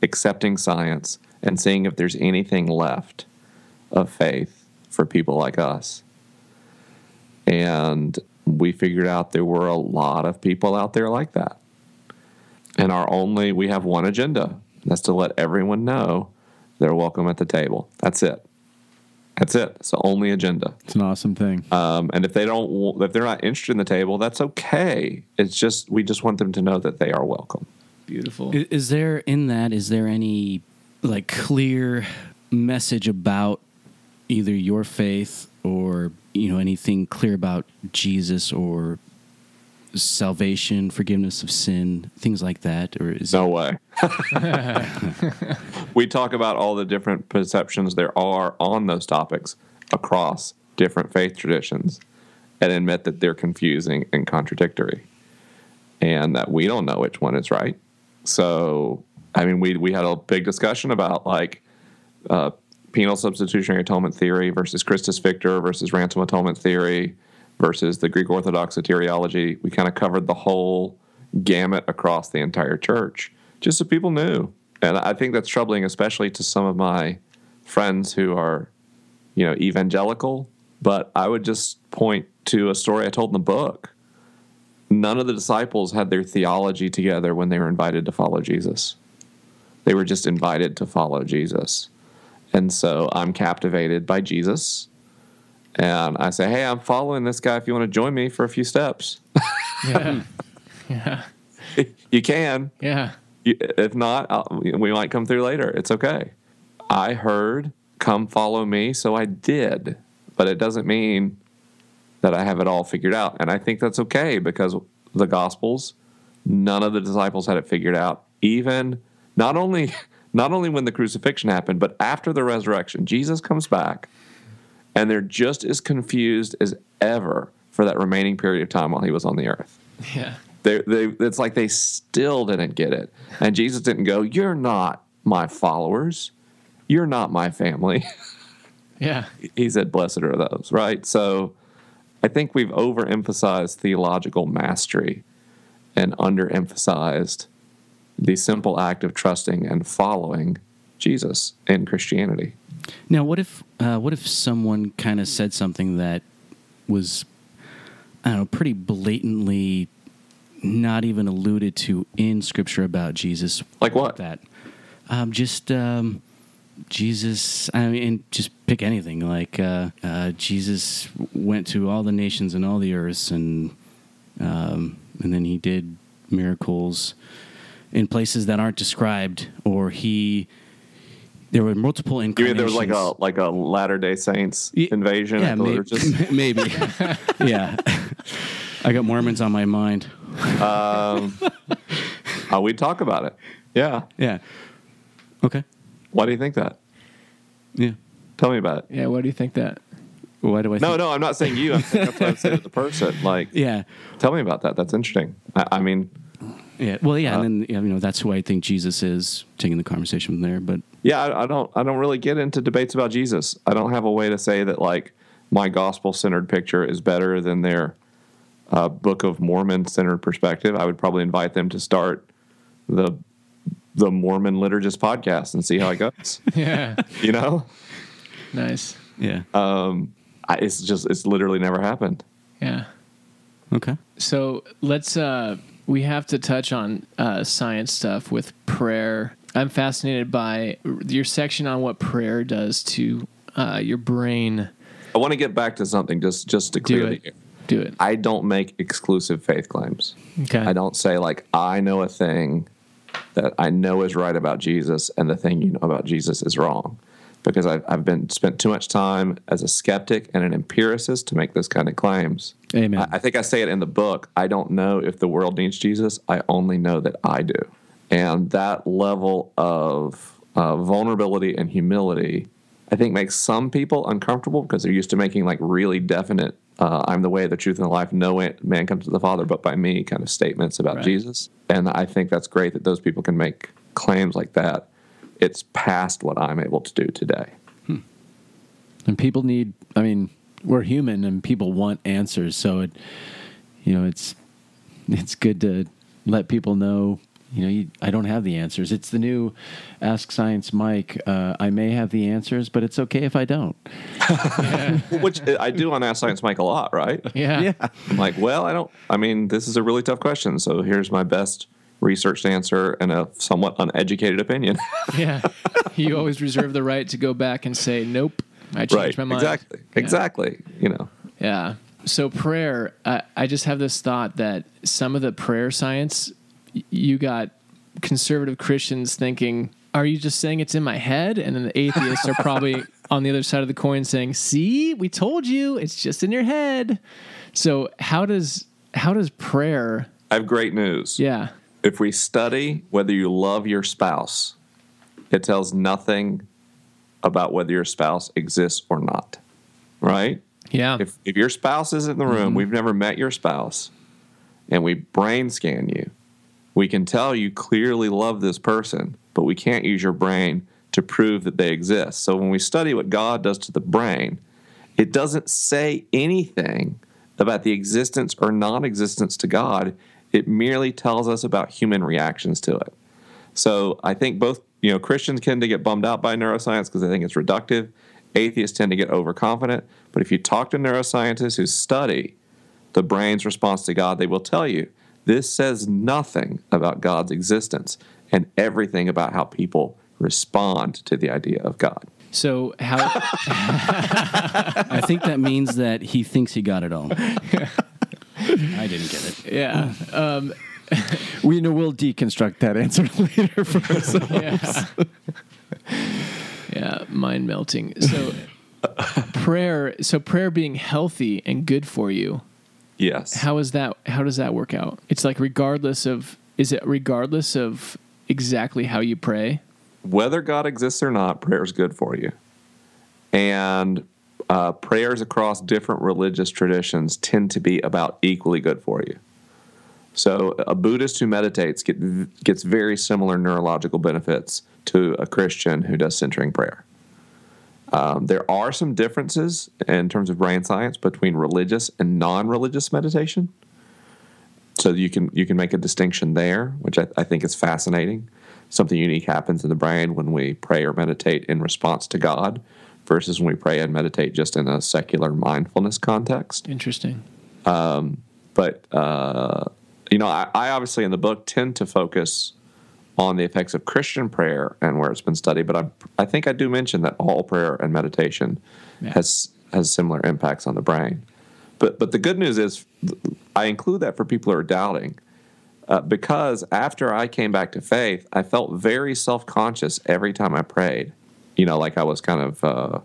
accepting science, and seeing if there's anything left of faith for people like us. And we figured out there were a lot of people out there like that. And our only, we have one agenda. That's to let everyone know they're welcome at the table. That's it. That's it. It's the only agenda. it's an awesome thing. Um, and if they don't, if they're not interested in the table, that's okay. It's just we just want them to know that they are welcome. Beautiful. I- Is there in that? Is there any like clear message about either your faith or you know anything clear about Jesus or salvation, forgiveness of sin, things like that, or is No way. we talk about all the different perceptions there are on those topics across different faith traditions and admit that they're confusing and contradictory and that we don't know which one is right. So, I mean, we, we had a big discussion about like uh, penal substitutionary atonement theory versus Christus Victor versus ransom atonement theory versus the Greek Orthodox soteriology. We kind of covered the whole gamut across the entire church, just so people knew. And I think that's troubling, especially to some of my friends who are, you know, evangelical. But I would just point to a story I told in the book. None of the disciples had their theology together when they were invited to follow Jesus. They were just invited to follow Jesus. And so I'm captivated by Jesus. And I say, hey, I'm following this guy if you want to join me for a few steps. Yeah. yeah. you can. Yeah. If not, I'll, we might come through later. It's okay. I heard, come follow me, so I did. But it doesn't mean that I have it all figured out. And I think that's okay because the Gospels, none of the disciples had it figured out. Even not only not only when the crucifixion happened, but after the resurrection, Jesus comes back, and they're just as confused as ever for that remaining period of time while he was on the earth Yeah. They, they, it's like they still didn't get it. And Jesus didn't go, You're not my followers. You're not my family. Yeah. he said, Blessed are those, right? So I think we've overemphasized theological mastery and underemphasized the simple act of trusting and following Jesus in Christianity. Now, what if uh, what if someone kind of said something that was, I don't know, pretty blatantly not even alluded to in Scripture about Jesus? Like what? That um, just um, Jesus. I mean, just pick anything. Like uh, uh, Jesus went to all the nations and all the earths, and um, and then he did miracles in places that aren't described, or he. There were multiple You incarnations. mean there was like a like a Latter Day Saints invasion? Yeah, maybe. maybe. yeah. I got Mormons on my mind. Um, uh, we'd talk about it. Yeah. Yeah. Okay. Why do you think that? Yeah. Tell me about it. Yeah. Why do you think that? Why do I? Say No, think- no, I'm not saying you. I'm saying that's what I'm saying to the person. Like, Yeah. tell me about that. That's interesting. I, I mean, Yeah. Well, yeah, Uh, and then you know that's who I think Jesus is. Taking the conversation from there, but yeah, I, I don't, I don't really get into debates about Jesus. I don't have a way to say that like my gospel centered picture is better than their uh, Book of Mormon centered perspective. I would probably invite them to start the the Mormon liturgist podcast and see how it goes. Yeah. you know, nice. yeah. um, I, it's just, it's literally never happened. Yeah. okay. So let's uh we have to touch on uh science stuff with prayer. I'm fascinated by your section on what prayer does to uh your brain. I want to get back to something just, just to Do clear the air. Do it. I don't make exclusive faith claims. Okay. I don't say like I know a thing that I know is right about Jesus, and the thing you know about Jesus is wrong, because I've, I've been spent too much time as a skeptic and an empiricist to make those kind of claims. Amen. I, I think I say it in the book. I don't know if the world needs Jesus. I only know that I do, and that level of uh, vulnerability and humility, I think, makes some people uncomfortable because they're used to making like really definite. Uh, I'm the way, the truth, and the life. No man comes to the Father but by me. Kind of statements about Right. Jesus, and I think that's great that those people can make claims like that. It's past what I'm able to do today. And people need. I mean, we're human, and people want answers. So it, you know, it's it's good to let people know. You know, you, I don't have the answers. It's the new Ask Science Mike. Uh, I may have the answers, but it's okay if I don't. Which I do on Ask Science Mike a lot, right? yeah. yeah. I'm like, well, I don't. I mean, this is a really tough question. So here's my best researched answer and a somewhat uneducated opinion. Yeah. you always reserve the right to go back and say, Nope, I changed right? my mind. Exactly. Yeah. Exactly. You know. Yeah. So prayer, I, I just have this thought that some of the prayer science, y- you got conservative Christians thinking, "Are you just saying it's in my head?" And then the atheists are probably on the other side of the coin saying, "See, we told you, it's just in your head." So how does how does prayer? I have great news. Yeah. If we study whether you love your spouse, it tells nothing about whether your spouse exists or not. Right? Yeah. if if your spouse isn't in the room, mm-hmm. we've never met your spouse, and we brain scan you, we can tell you clearly love this person, but we can't use your brain to prove that they exist. So when we study what God does to the brain, it doesn't say anything about the existence or non-existence to God. It merely tells us about human reactions to it. So I think both you know, Christians tend to get bummed out by neuroscience because they think it's reductive. Atheists tend to get overconfident. But if you talk to neuroscientists who study the brain's response to God, they will tell you this says nothing about God's existence and everything about how people respond to the idea of God. So how I think that means that he thinks he got it all. I didn't get it. yeah. Um, We know we'll deconstruct that answer later for ourselves. yeah. yeah, mind melting. So prayer so prayer being healthy and good for you. Yes. How is that how does that work out? It's like regardless of is it regardless of exactly how you pray? whether God exists or not, prayer is good for you. And uh, prayers across different religious traditions tend to be about equally good for you. So a Buddhist who meditates get, gets very similar neurological benefits to a Christian who does centering prayer. Um, there are some differences in terms of brain science between religious and non-religious meditation. So you can you can make a distinction there, which I, I think is fascinating. Something unique happens in the brain when we pray or meditate in response to God, versus when we pray and meditate just in a secular mindfulness context Interesting. but uh, you know, I, I obviously in the book tend to focus on the effects of Christian prayer and where it's been studied. But I, I think I do mention that all prayer and meditation Yeah. has has similar impacts on the brain. But but the good news is, I include that for people who are doubting, uh, because after I came back to faith, I felt very self conscious every time I prayed. You know, like I was kind of uh,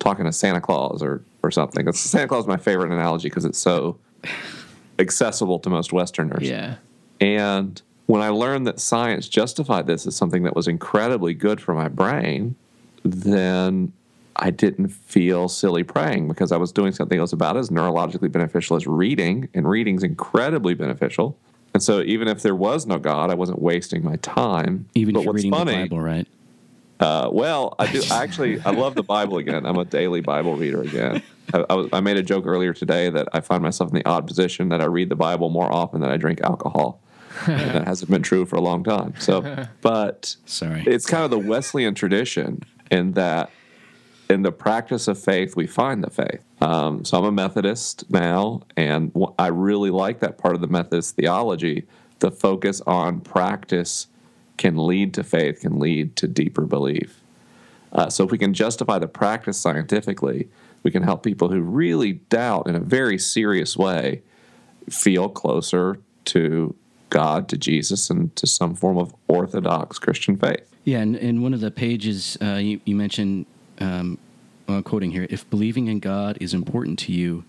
talking to Santa Claus or or something. Santa Claus is my favorite analogy because it's so accessible to most Westerners. Yeah. And when I learned that science justified this as something that was incredibly good for my brain, then I didn't feel silly praying because I was doing something that was about as neurologically beneficial as reading, and reading's incredibly beneficial. And so, even if there was no God, I wasn't wasting my time. Even but if you're reading funny, the Bible, right? uh, well, I do actually. I love the Bible again. I'm a daily Bible reader again. I, I, was, I made a joke earlier today that I find myself in the odd position that I read the Bible more often than I drink alcohol. That hasn't been true for a long time. So, but Sorry. it's kind of the Wesleyan tradition in that in the practice of faith we find the faith. Um, so I'm a Methodist now, and I really like that part of the Methodist theology. The focus on practice can lead to faith, can lead to deeper belief. Uh, so if we can justify the practice scientifically, we can help people who really doubt in a very serious way feel closer to God, to Jesus, and to some form of orthodox Christian faith. Yeah, and in one of the pages uh, you, you mentioned, um, uh, quoting here, if believing in God is important to you,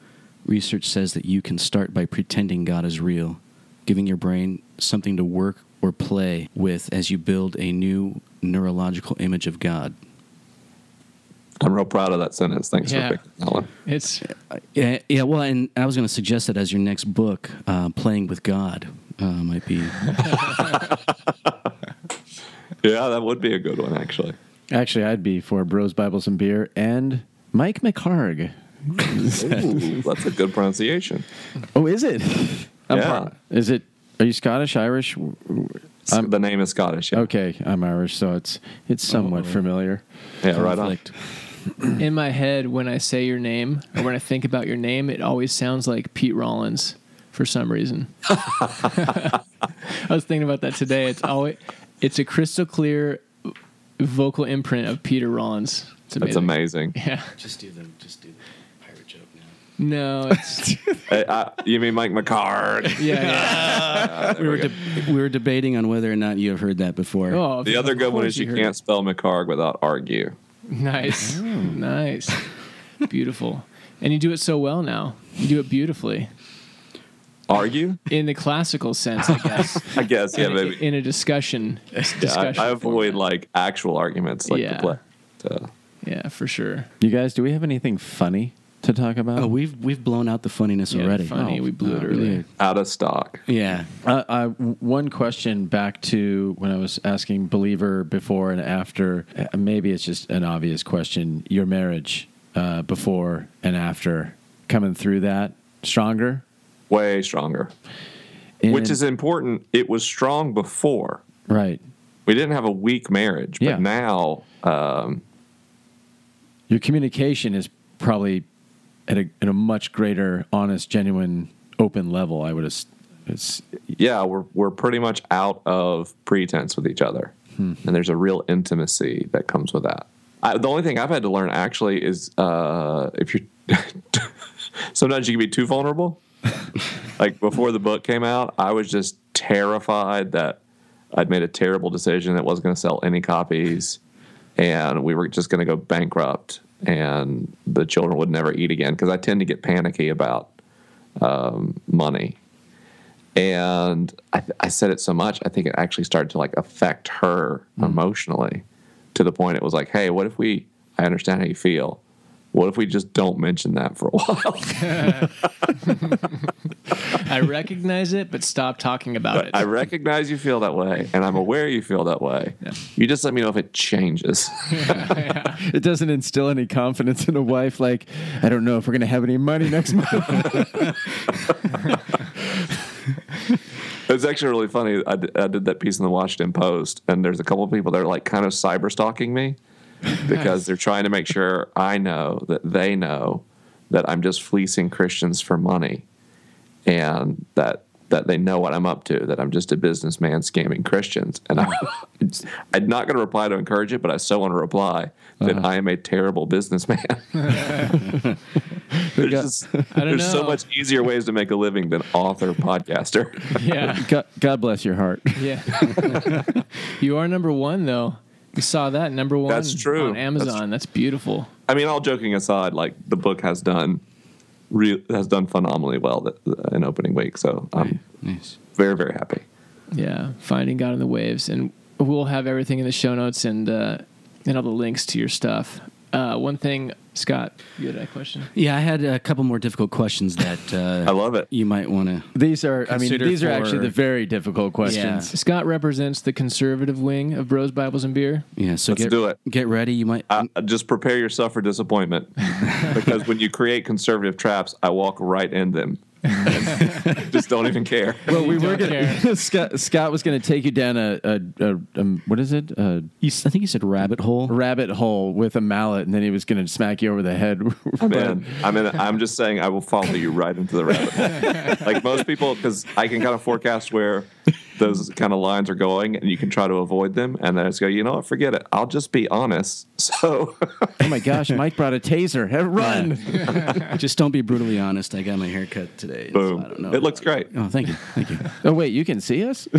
research says that you can start by pretending God is real, giving your brain something to work or play with as you build a new neurological image of God. I'm real proud of that sentence. Thanks Yeah. for picking that one. It's Yeah, yeah. Well, and I was going to suggest that as your next book, uh, "Playing with God," uh, might be. Yeah, that would be a good one, actually. Actually, I'd be for Bros, Bibles, and Beer and Mike McHargue. Ooh, that's a good pronunciation. Oh, is it? I'm Yeah. part- Is it? Are you Scottish, Irish? I'm- the name is Scottish. Yeah, Okay, I'm Irish, so it's it's somewhat familiar. yeah right on. In my head when I say your name or when I think about your name, it always sounds like Pete Rollins for some reason. I was thinking about that today. It's always it's a crystal clear vocal imprint of Peter Rollins. It's That's amazing. amazing. Yeah. Just do the just do the pirate joke now. No, it's Hey, uh, you mean Mike McHargue? yeah. yeah. We were, de- we were debating on whether or not you have heard that before. Oh, the other good one course is you heard can't spell McHargue without argue. it. Nice, nice, beautiful, and you do it so well now. You do it beautifully Argue? in the classical sense, I guess. I guess, yeah, in, maybe. in a discussion. Yeah, discussion I, I avoid format. like actual arguments, like Yeah. the play. So, Yeah, for sure. You guys, do we have anything funny to talk about? Oh, we've we've blown out the funniness Yeah, already. funny. Oh, we blew it oh, earlier. really? out of stock. Yeah. Uh, uh, one question back to when I was asking believer before and after. uh, Maybe it's just an obvious question. Your marriage uh, before and after coming through that stronger, Way stronger. And- Which is important. It was strong before. right. we didn't have a weak marriage, but Yeah. now um, Your communication is probably at a, at a much greater, honest, genuine, open level. I would have. It's yeah, we're we're pretty much out of pretense with each other, and there's a real intimacy that comes with that. I, the only thing I've had to learn actually is uh, if you're sometimes you can be too vulnerable. like before the book came out, I was just terrified that I'd made a terrible decision that wasn't going to sell any copies, and we were just going to go bankrupt, and the children would never eat again because I tend to get panicky about um, money. And I, I said it so much i think it actually started to like affect her emotionally to the point it was like hey what if we i understand how you feel what if we just don't mention that for a while I recognize it, but stop talking about it. i recognize you feel that way and i'm aware you feel that way you just let me know if it changes it doesn't instill any confidence in a wife. Like I don't know if we're going to have any money next month. It's actually really funny. I did, did that piece in the Washington Post, and there's a couple of people that are like kind of cyber stalking me because they're trying to make sure I know that they know that I'm just fleecing Christians for money, and that that they know what I'm up to. That I'm just a businessman scamming Christians, and I, I'm not going to reply to encourage it, but I so want to reply that uh-huh. I am a terrible businessman. there's just, don't there's so much easier ways to make a living than author podcaster. yeah, God, God bless your heart. yeah. you are number one though. You saw that number one. That's true. on That's Amazon. That's, beautiful. I mean, all joking aside, like the book has done, re- has done phenomenally well th- in opening week. So I'm Nice. very very happy. Yeah, finding God in the waves, and we'll have everything in the show notes and uh, and all the links to your stuff. Uh, one thing, Scott, you had a question. Yeah, I had a couple more difficult questions that uh, I love it. you might want to. These are, I mean, Consider these are actually the very difficult questions. Scott represents the conservative wing of Bros Bibles and Beer. Yeah, so Let's get, do it. Get ready. You might. Uh, just prepare yourself for disappointment because when you create conservative traps, I walk right in them. And just don't even care. Well, we were care. going Scott, Scott was going to take you down a, a, a um, what is it? A you, s- I think you said rabbit hole. rabbit hole with a mallet, and then he was going to smack you over the head. I'm. I'm in. I'm just saying I will follow you right into the rabbit hole. like most people, because I can kind of forecast where those kind of lines are going, and you can try to avoid them. And then I just go, you know what? Forget it. I'll just be honest. So oh my gosh, Mike brought a taser. Hey, Run! Just don't be brutally honest. I got my hair cut today. So boom. I don't know. It looks great. Oh, thank you. Thank you. Oh wait, you can see us?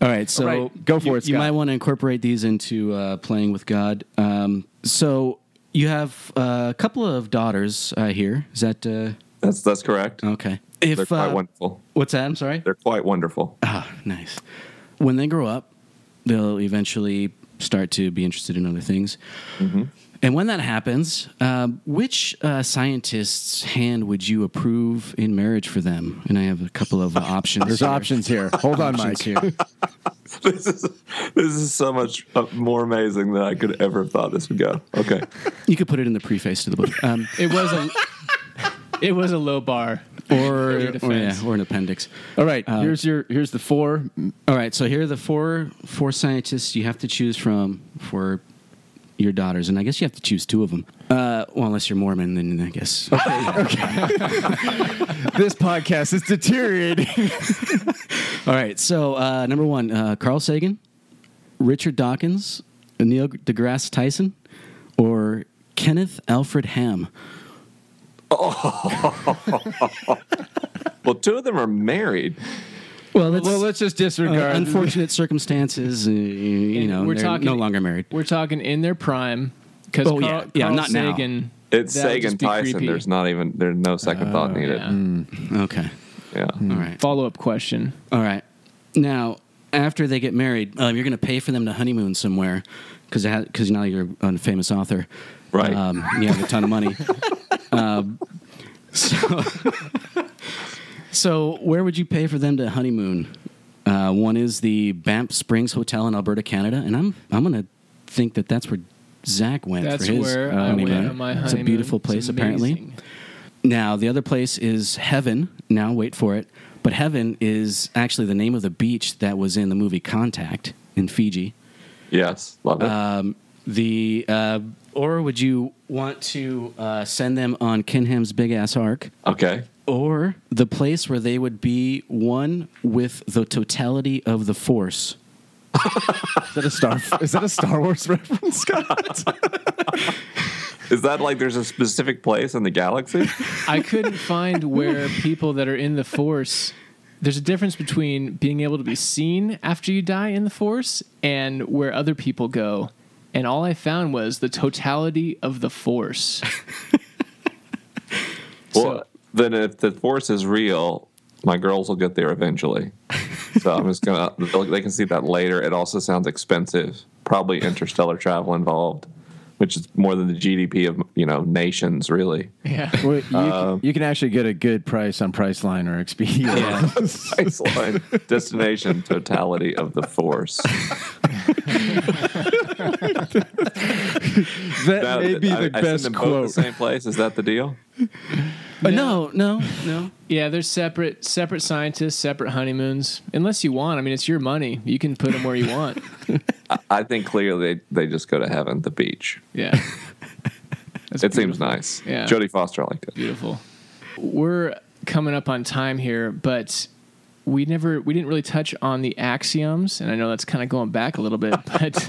All right, so All right, go for you, it, You might want to incorporate these into uh, playing with God. Um, so you have uh, a couple of daughters uh, here. Is that uh, That's that's correct. okay? If They're quite uh, wonderful. what's that? I'm sorry. They're quite wonderful. Ah, nice. When they grow up, they'll eventually start to be interested in other things. Mm-hmm. And when that happens, um, which uh, scientist's hand would you approve in marriage for them? And I have a couple of uh, options. There's here. options here. Hold on, Mike. Options here. this is this is so much uh, more amazing than I could ever have thought this would go. Okay. You could put it in the preface to the book, um, It was a it was a low bar. or or, yeah, or an appendix. All right, Uh, here's your here's the four. All right, so here are the four four scientists you have to choose from for your daughters, and I guess you have to choose two of them. Uh, well, unless you're Mormon, then I guess. This podcast is deteriorating. All right, so uh, number one, uh, Carl Sagan, Richard Dawkins, Neil deGrasse Tyson, or Kenneth Alfred Ham. Oh. Well, two of them are married. Well, that's well, let's just uh, disregard. unfortunate circumstances. Uh, you know, we're they're talking no longer married. We're talking in their prime because Oh, yeah. Yeah, not now. Sagan. It's Sagan Tyson. creepy. There's not even there's no second thought needed. Yeah. Okay, Yeah. all right. Follow up question. All right. Now, after they get married, um, you're going to pay for them to honeymoon somewhere because because now you're a famous author, Right. Um, you have a ton of money. um, so, so where would you pay for them to honeymoon? Uh, one is the Banff Springs Hotel in Alberta, Canada, and I'm I'm going to think that that's where Zach went That's for his where uh, I went honeymoon. on my It's a beautiful place, apparently. Now, the other place is Heaven. Now, wait for it. But heaven is actually the name of the beach that was in the movie Contact in Fiji. Yes, love it. Um, the uh, or would you want to uh, send them on Ken Ham's big ass ark, okay. Or the place where they would be one with the totality of the Force? Is that a Star? is that a Star Wars reference, Scott? Is that like there's a specific place in the galaxy? I couldn't find where people that are in the Force. There's a difference between being able to be seen after you die in the Force and where other people go. And all I found was the totality of the Force. Well, then if the force is real, my girls will get there eventually. So I'm just gonna. they'll- can see that later. It also sounds expensive. Probably interstellar travel involved, which is more than the GDP of you know nations. Really, Yeah. Well, you, can, um, you can actually get a good price on Priceline or Expedia. Yeah. Priceline destination totality of the force. That Now, may be I- the I send best them both quote. the same place. Is that the deal? Uh, no, no, no. Yeah, they're separate separate scientists, separate honeymoons. Unless you want, I mean, it's your money. You can put them where you want. I think clearly they, they just go to heaven, the beach. Yeah. That's It seems nice. Yeah. Jodie Foster I liked it. Beautiful. We're coming up on time here, but we never we didn't really touch on the axioms, and I know that's kind of going back a little bit, but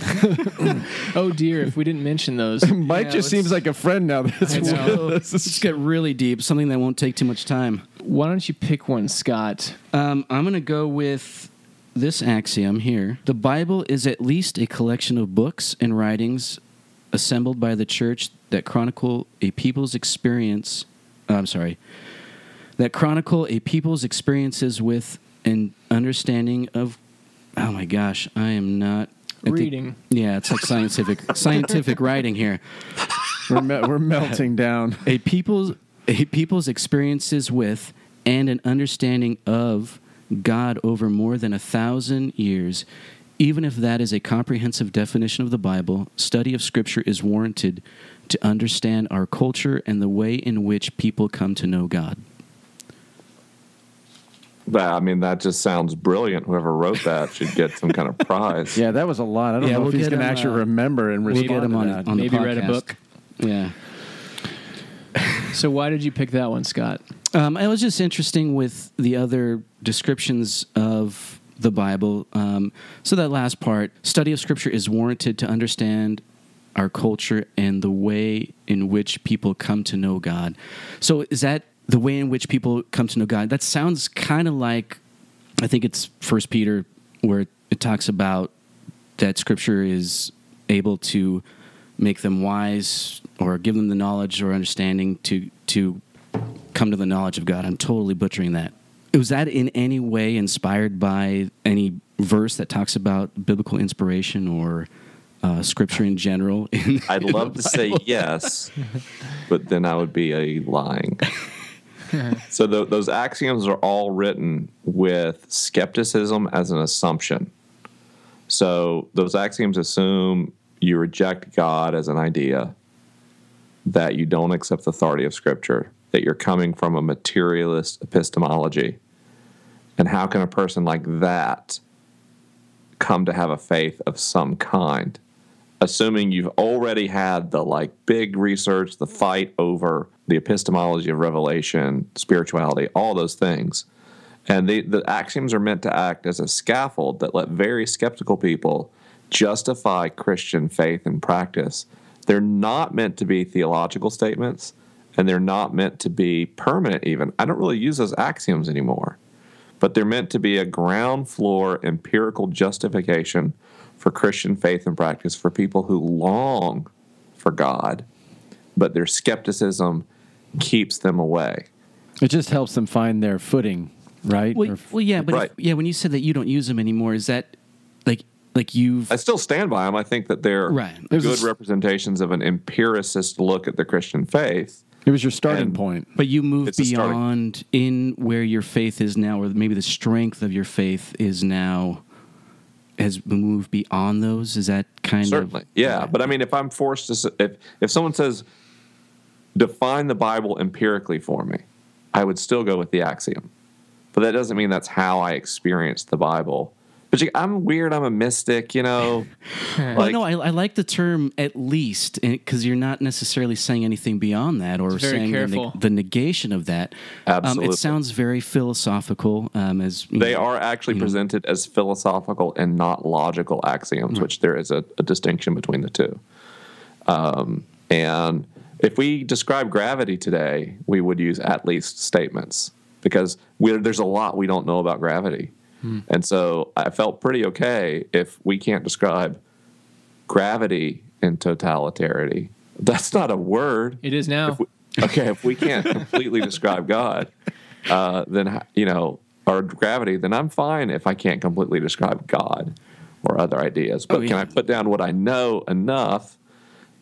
oh dear, if we didn't mention those. Mike Yeah, just seems like a friend now. That's I know. with us. Let's get really deep. Something that won't take too much time. Why don't you pick one, Scott? Um, I'm going to go with this axiom here. The Bible is at least a collection of books and writings assembled by the church that chronicle a people's experience. I'm sorry. That chronicle a people's experiences with an understanding of. Oh my gosh, I am not. I think- Reading. yeah, it's like scientific scientific writing here. We're, me- we're melting down. a people's a people's experiences with and an understanding of God over more than a thousand years. Even if that is a comprehensive definition of the Bible, study of Scripture is warranted to understand our culture and the way in which people come to know God. But, I mean, that just sounds brilliant. Whoever wrote that should get some kind of prize. Yeah, that was a lot. I don't Yeah, know we'll if he's going to actually uh, remember and we'll get him on- that. on the Maybe read a book. Yeah. So why did you pick that one, Scott? Um, it was just interesting with the other descriptions of the Bible. Um, so that last part, study of Scripture is warranted to understand our culture and the way in which people come to know God. So is that the way in which people come to know God? That sounds kind of like, I think it's First Peter, where it talks about that Scripture is able to make them wise or give them the knowledge or understanding to to come to the knowledge of God. I'm totally butchering that. Was that in any way inspired by any verse that talks about biblical inspiration or uh, scripture in general? In, I'd in love to say yes, but then I would be a lying. so tho- those axioms are all written with skepticism as an assumption. So those axioms assume you reject God as an idea, that you don't accept the authority of Scripture, that you're coming from a materialist epistemology. And how can a person like that come to have a faith of some kind? Assuming you've already had the like big research, the fight over the epistemology of revelation, spirituality, all those things. And the, the axioms are meant to act as a scaffold that let very skeptical people justify Christian faith and practice. They're not meant to be theological statements, and they're not meant to be permanent, even. I don't really use those axioms anymore, but they're meant to be a ground floor empirical justification for Christian faith and practice for people who long for God, but their skepticism keeps them away. It just helps them find their footing, right? Well, Or- well, yeah, but if- yeah, when you said that you don't use them anymore, is that like like you've I still stand by them. I think that they're Right. There's good this- representations of an empiricist look at the Christian faith. it was your starting and- point. But you move It's starting- beyond in where your faith is now, or maybe the strength of your faith is now has moved beyond those. Is that kind Certainly, of yeah. But I mean, if I'm forced to, if if someone says, define the Bible empirically for me, I would still go with the axiom. but that doesn't mean that's how I experience the Bible. But you, I'm weird. I'm a mystic, you know. Well, no, I, I like the term at least because you're not necessarily saying anything beyond that or saying the, neg- the negation of that. Um, Absolutely. it sounds very philosophical. Um, as they know, are actually you know. presented as philosophical and not logical axioms, which there is a, a distinction between the two. Um, and if we describe gravity today, we would use at least statements because we there's a lot we don't know about gravity. And so I felt pretty okay if we can't describe gravity in totalitarity. That's not a word. It is now. okay, if we can't completely describe God, uh, then you know, or gravity, then I'm fine if I can't completely describe God or other ideas. But Oh, can. I put down what I know enough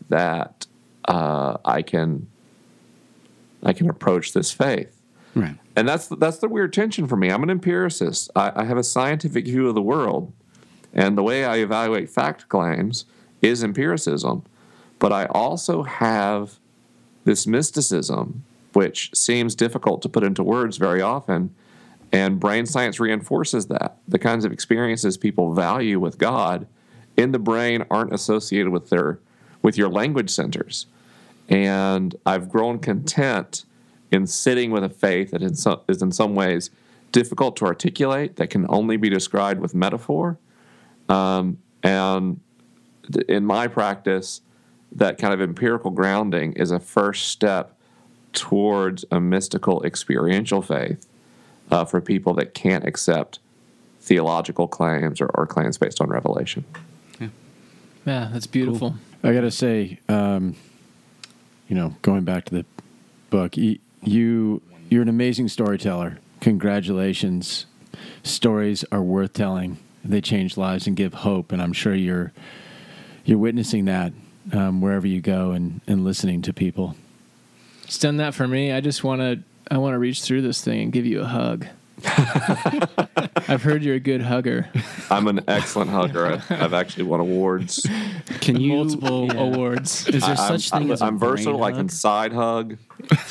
that uh, I can I can approach this faith? Right. And that's that's the weird tension for me. I'm an empiricist. I, I have a scientific view of the world, and the way I evaluate fact claims is empiricism. But I also have this mysticism, which seems difficult to put into words very often. And brain science reinforces that. The kinds of experiences people value with God in the brain aren't associated with their with your language centers. And I've grown content in sitting with a faith that in some, is in some ways difficult to articulate, that can only be described with metaphor. Um, and th- in my practice, that kind of empirical grounding is a first step towards a mystical experiential faith uh, for people that can't accept theological claims or, or claims based on revelation. Yeah, yeah that's beautiful. I got to say, um, you know, going back to the book, you, you you're an amazing storyteller. Congratulations. Stories are worth telling. They change lives and give hope, and I'm sure you're you're witnessing that um, wherever you go and, and listening to people. It's done that for me. I just want to. I want to reach through this thing and give you a hug. I've heard you're a good hugger. I'm an excellent hugger. I've, I've actually won awards. Can you Multiple Yeah. awards. Is there I- such I'm, thing I'm, as a I'm versatile. brain I can side hug.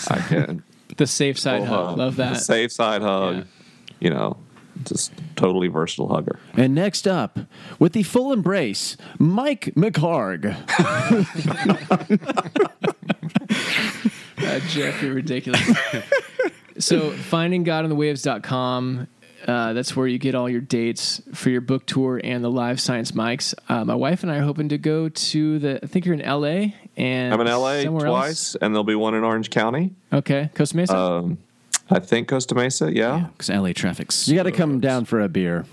I can The safe side hug. hug. Love The that. safe side hug. Yeah. You know, just totally versatile hugger. And next up, with the full embrace, Mike McHargue. Uh, Jeff, you're ridiculous. So, findinggodonthewaves.com. Uh, that's where you get all your dates for your book tour and the live science mics. Uh, my wife and I are hoping to go to the. I think you're in LA and I'm in LA somewhere twice, and there'll be one in Orange County. Okay, Costa Mesa. Um, I think Costa Mesa. Yeah, Because LA traffic's. You got to come down for a beer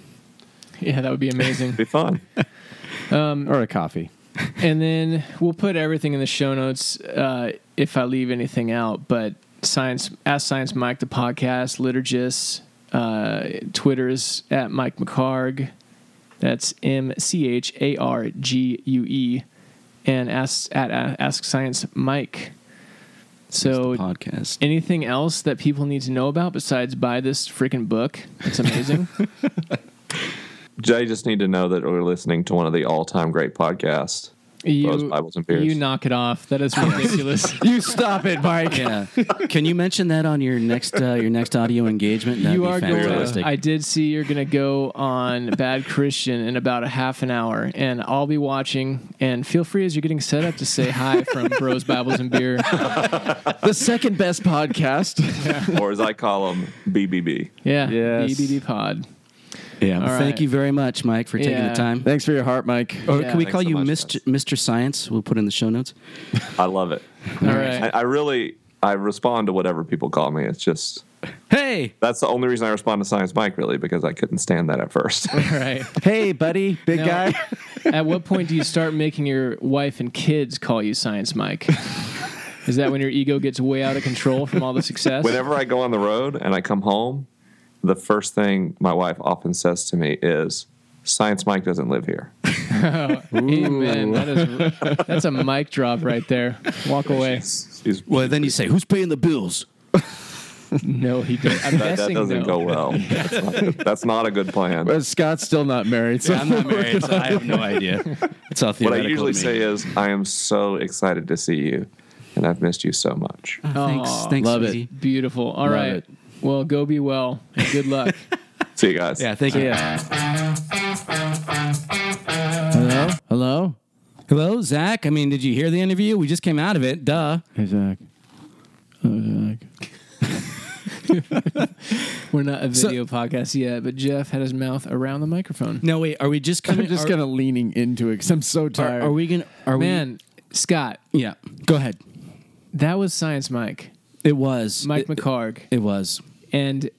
yeah, that would be amazing. be fun. or a coffee. and then we'll put everything in the show notes uh, if I leave anything out. But science, ask science Mike the podcast, liturgists. uh, Twitter's at Mike McHargue. That's M C H A R G U E, and ask at uh, Ask Science Mike. So, podcast. anything else that people need to know about besides buy this freaking book? It's amazing. They just need to know that we're listening to one of the all-time great podcasts. Those you, Bibles and beers. you knock it off. That is ridiculous. You stop it, Mike. Yeah. Can you mention that on your next uh, your next audio engagement? That'd you be are fantastic. going. I did see you're going to go on Bad Christian in about a half an hour, and I'll be watching. And feel free as you're getting set up to say hi from Bros Bibles and Beer. The second best podcast. or as I call them, BBB. Yeah, Yes. BBB Pod. Yeah. All Thank right. you very much, Mike, for taking Yeah. the time. Thanks for your heart, Mike. Or Yeah. can we Thanks call so you much, Mr. Mr. Science? We'll put in the show notes. I love it. All right. I, I really, I respond to whatever people call me. It's just Hey, that's the only reason I respond to Science Mike, really, because I couldn't stand that at first. All right. Hey, buddy, big Now- guy. At what point do you start making your wife and kids call you Science Mike? Is that when your ego gets way out of control from all the success? Whenever I go on the road and I come home, the first thing my wife often says to me is, "Science Mike doesn't live here." Amen. That is that's a mic drop right there. Walk away. She's- well then you say, who's paying the bills? No, he did. I'm that, that doesn't no. go well. That's not, that's not a good plan. Well, Scott's still not married, so I'm not married, so I have no idea. It's all What I usually say is, "I am so excited to see you, and I've missed you so much." Oh, thanks, thanks, Love it. Beautiful. All Love right. it. Well, go be well and good luck. See you guys. Yeah, thank you. Yeah. Hello? Hello? Hello, Zach. I mean, did you hear the interview? We just came out of it. Duh. Hey, Zach. Oh, Zach. We're not a video podcast yet, but Jeff had his mouth around the microphone. No, wait. Are we just I'm just are, kind of leaning into it because I'm so tired. are we gonna? Are we Man, Scott. Yeah. Go ahead. that was Science Mike, It was Mike It, McHargue. it was. And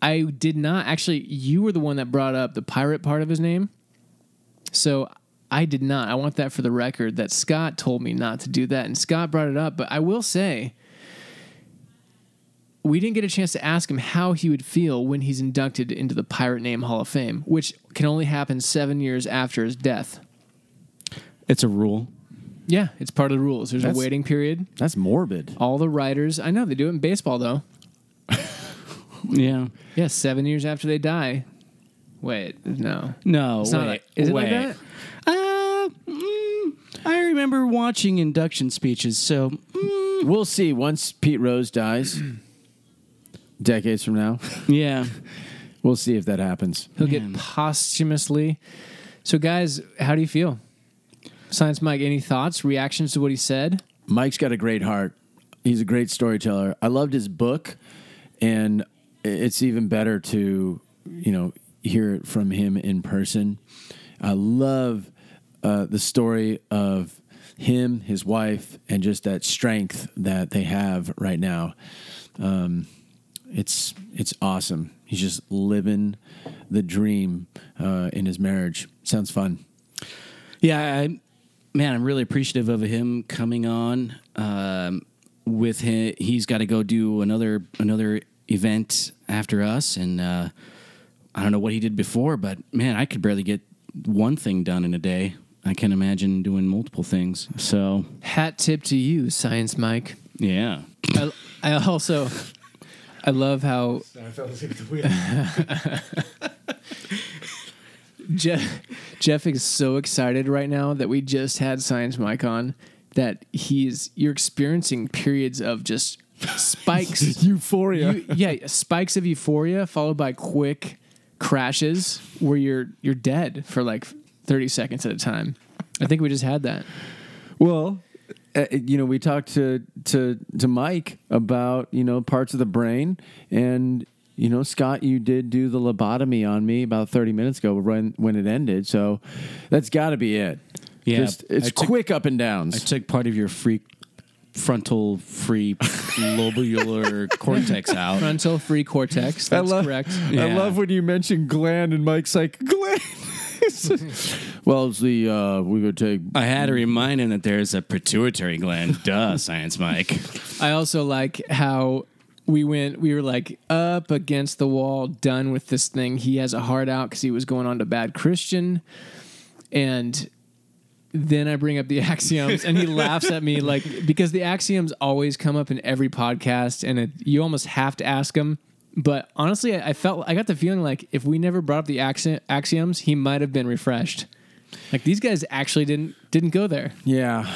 I did not actually, you were the one that brought up the pirate part of his name. So I did not. I want that for the record that Scott told me not to do that. And Scott brought it up. But I will say, we didn't get a chance to ask him how he would feel when he's inducted into the Pirate Name Hall of Fame, which can only happen seven years after his death. It's a rule. Yeah, it's part of the rules. There's That's- a waiting period. That's morbid. All the writers, I know they do it in baseball though. Yeah. Yeah, seven years after they die. Wait, no. No. It's wait. not like- is it like wait. that? Uh, mm, I remember watching induction speeches. So mm, We'll see once Pete Rose dies, decades from now. yeah. We'll see if that happens. He'll Man. get posthumously. So, guys, how do you feel? Science Mike, any thoughts, reactions to what he said? Mike's got a great heart. He's a great storyteller. I loved his book, and it's even better to you know hear it from him in person. I love uh, the story of him, his wife, and just that strength that they have right now. Um, it's it's awesome. He's just living the dream uh, in his marriage. Sounds fun. Yeah, I, man, I'm really appreciative of him coming on. Um, with him, he's got to go do another another event after us, and uh, I don't know what he did before, but man, I could barely get one thing done in a day. I can imagine doing multiple things. So Hat tip to you, Science Mike. yeah, I, I also, I love how Jeff, Jeff is so excited right now that we just had Science Mike on that he's you're experiencing periods of just spikes Euphoria. You- yeah, spikes of euphoria followed by quick crashes where you're you're dead for like 30 seconds at a time. I think we just had that. Well, uh, you know, we talked to to to Mike about you know parts of the brain, and you know, Scott, you did do the lobotomy on me about thirty minutes ago when when it ended. So that's got to be it. Yeah, Just, it's took- quick up and downs. I took part of your free frontal free lobular cortex out. Frontal free cortex. That's correct. I love when you mention gland, and Mike's like gland. well, it's the uh, we could take. I had to remind him that there's a pituitary gland. Duh, science Mike. I also like how we went. We were like up against the wall, done with this thing. He has a heart out because he was going on to bad Christian, and then I bring up the axioms, and he laughs at me like because the axioms always come up in every podcast, and it, you almost have to ask him. But honestly, I I felt I got the feeling like if we never brought up the axi- axioms, he might have been refreshed. Like these guys actually didn't didn't go there. Yeah,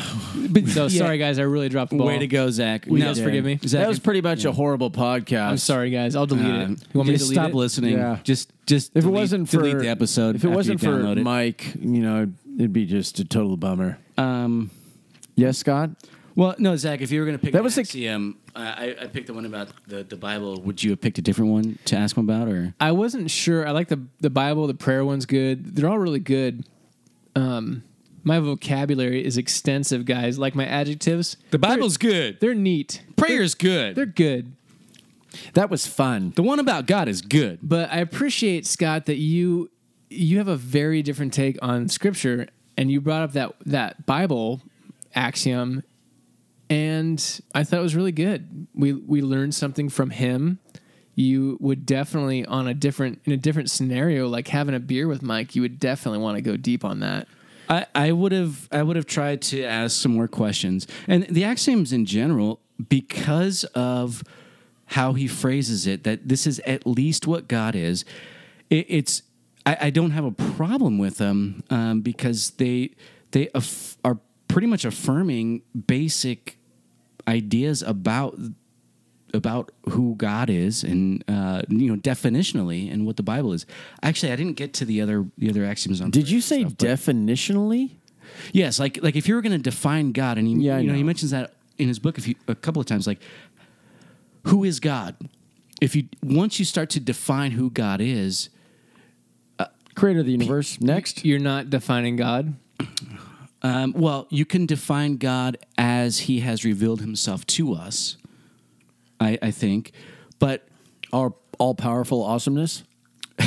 So sorry, guys, I really dropped the ball. Way to go, Zach. Will you No, guys forgive me? Zach, that was pretty much a horrible podcast. I'm sorry, guys. I'll delete uh, it. You want me to delete stop it? listening. Yeah. Just, just If it wasn't for delete the episode, if it after wasn't you for it. Mike, you know, it'd be just a total bummer. um, Yes, Scott. well, no, Zach. If you were going to pick That an was the- axiom, I, I picked the one about the, the Bible. Would you have picked a different one to ask him about, or I wasn't sure. I like the the Bible. The prayer one's good. They're all really good. Um, my vocabulary is extensive, guys. Like my adjectives, the Bible's good? they're neat. Prayer's good. They're good. That was fun. the one about God is good. But I appreciate Scott that you you have a very different take on Scripture, and you brought up that that Bible axiom, and I thought it was really good. We we learned something from him. You would definitely on a different in a different scenario, like having a beer with Mike, you would definitely want to go deep on that. I, I would have I would have tried to ask some more questions. And the axioms in general, because of how he phrases it, that this is at least what God is, it, it's I, I don't have a problem with them um, because they they aff- are pretty much affirming basic ideas about about who God is and uh, you know definitionally and what the Bible is. Actually, I didn't get to the other the other axioms on. Did you say stuff, definitionally? Yes, like like if you were going to define God, and he, Yeah, you know, he mentions that in his book a, few, a couple of times, like who is God? If you once you start to define who God is, Creator of the universe. Next. You're not defining God. um, well, you can define God as He has revealed Himself to us. I, I think, but Our all powerful awesomeness.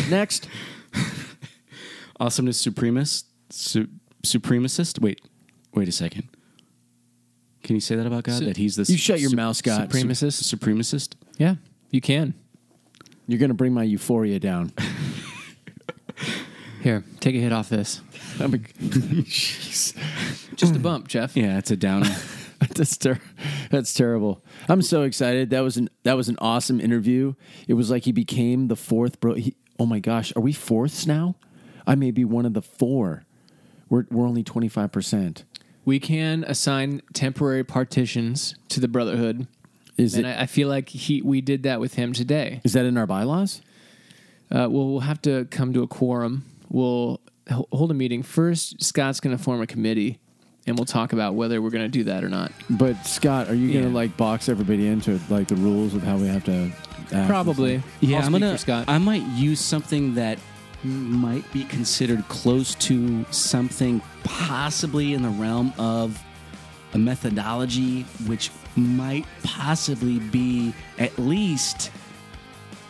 Next. awesomeness supremacist, su- supremacist. Wait, wait a second. Can you say that about God? Su- that He's the You shut your mouth, Scott. Supremacist. supremacist. Yeah, you can. You're going to bring my euphoria down. Here, take a hit off this. I'm a, Jeez. Just a bump, Jeff. Yeah, it's a downer. That's ter- that's terrible. I'm so excited. That was an that was an awesome interview. It was like he became the fourth bro. He, oh my gosh, are we fourths now? I may be one of the four. We're we're only twenty five percent. We can assign temporary partitions to the Brotherhood, Is and it? I, I feel like he we did that with him today. Is that in our bylaws? Uh, well, we'll have to come to a quorum. We'll hold a meeting first. Scott's going to form a committee, and we'll talk about whether we're going to do that or not. But Scott, are you going to Yeah. like box everybody into like the rules of how we have to? act? Probably. Yeah, I'll I'm gonna. for Scott. I might use something that might be considered close to something possibly in the realm of a methodology, which might possibly be at least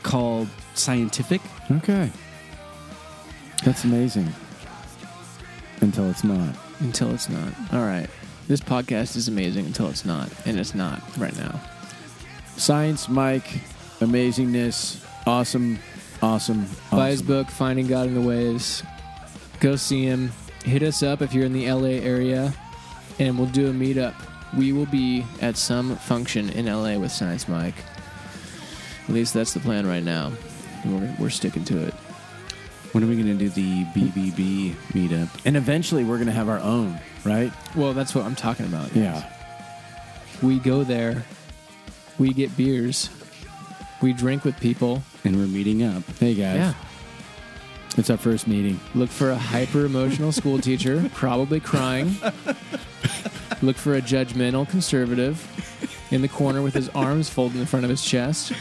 called scientific. Okay. That's amazing. Until it's not. until it's not. All right. This podcast is amazing until it's not, and it's not right now. Science, Mike, amazingness, awesome, awesome. Buy his book, Finding God in the Waves. Go see him. Hit us up if you're in the LA area, and we'll do a meetup. We will be at some function in LA with Science Mike. At least that's the plan right now. And We're, we're sticking to it. When are we going to do the BBB meetup? And eventually we're going to have our own, right? Well, that's what I'm talking about. Yeah. We go there, we get beers, we drink with people. And we're meeting up. Hey, guys. Yeah. It's our first meeting. Look for a hyper emotional school teacher, probably crying. Look for a judgmental conservative in the corner with his arms folded in front of his chest.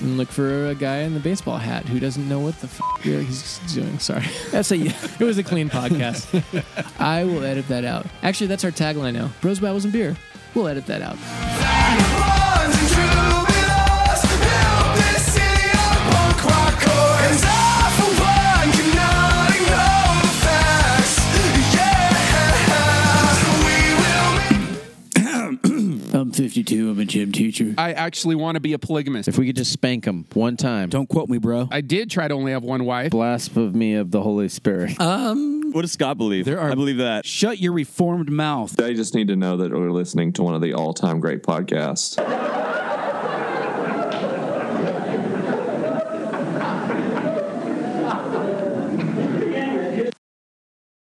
And look for a guy in the baseball hat who doesn't know what the f- he's doing. Sorry. That's a It was a clean podcast. I will edit that out. Actually, that's our tagline now. Bros, Babbles, and Beer. We'll edit that out. 52. I'm a gym teacher. I actually want to be a polygamist. If we could just spank him one time. Don't quote me, bro. I did try to only have one wife. blasphemy of the Holy Spirit. Um, What does Scott believe? There are- I believe that. Shut your reformed mouth. They just need to know that we're listening to one of the all-time great podcasts.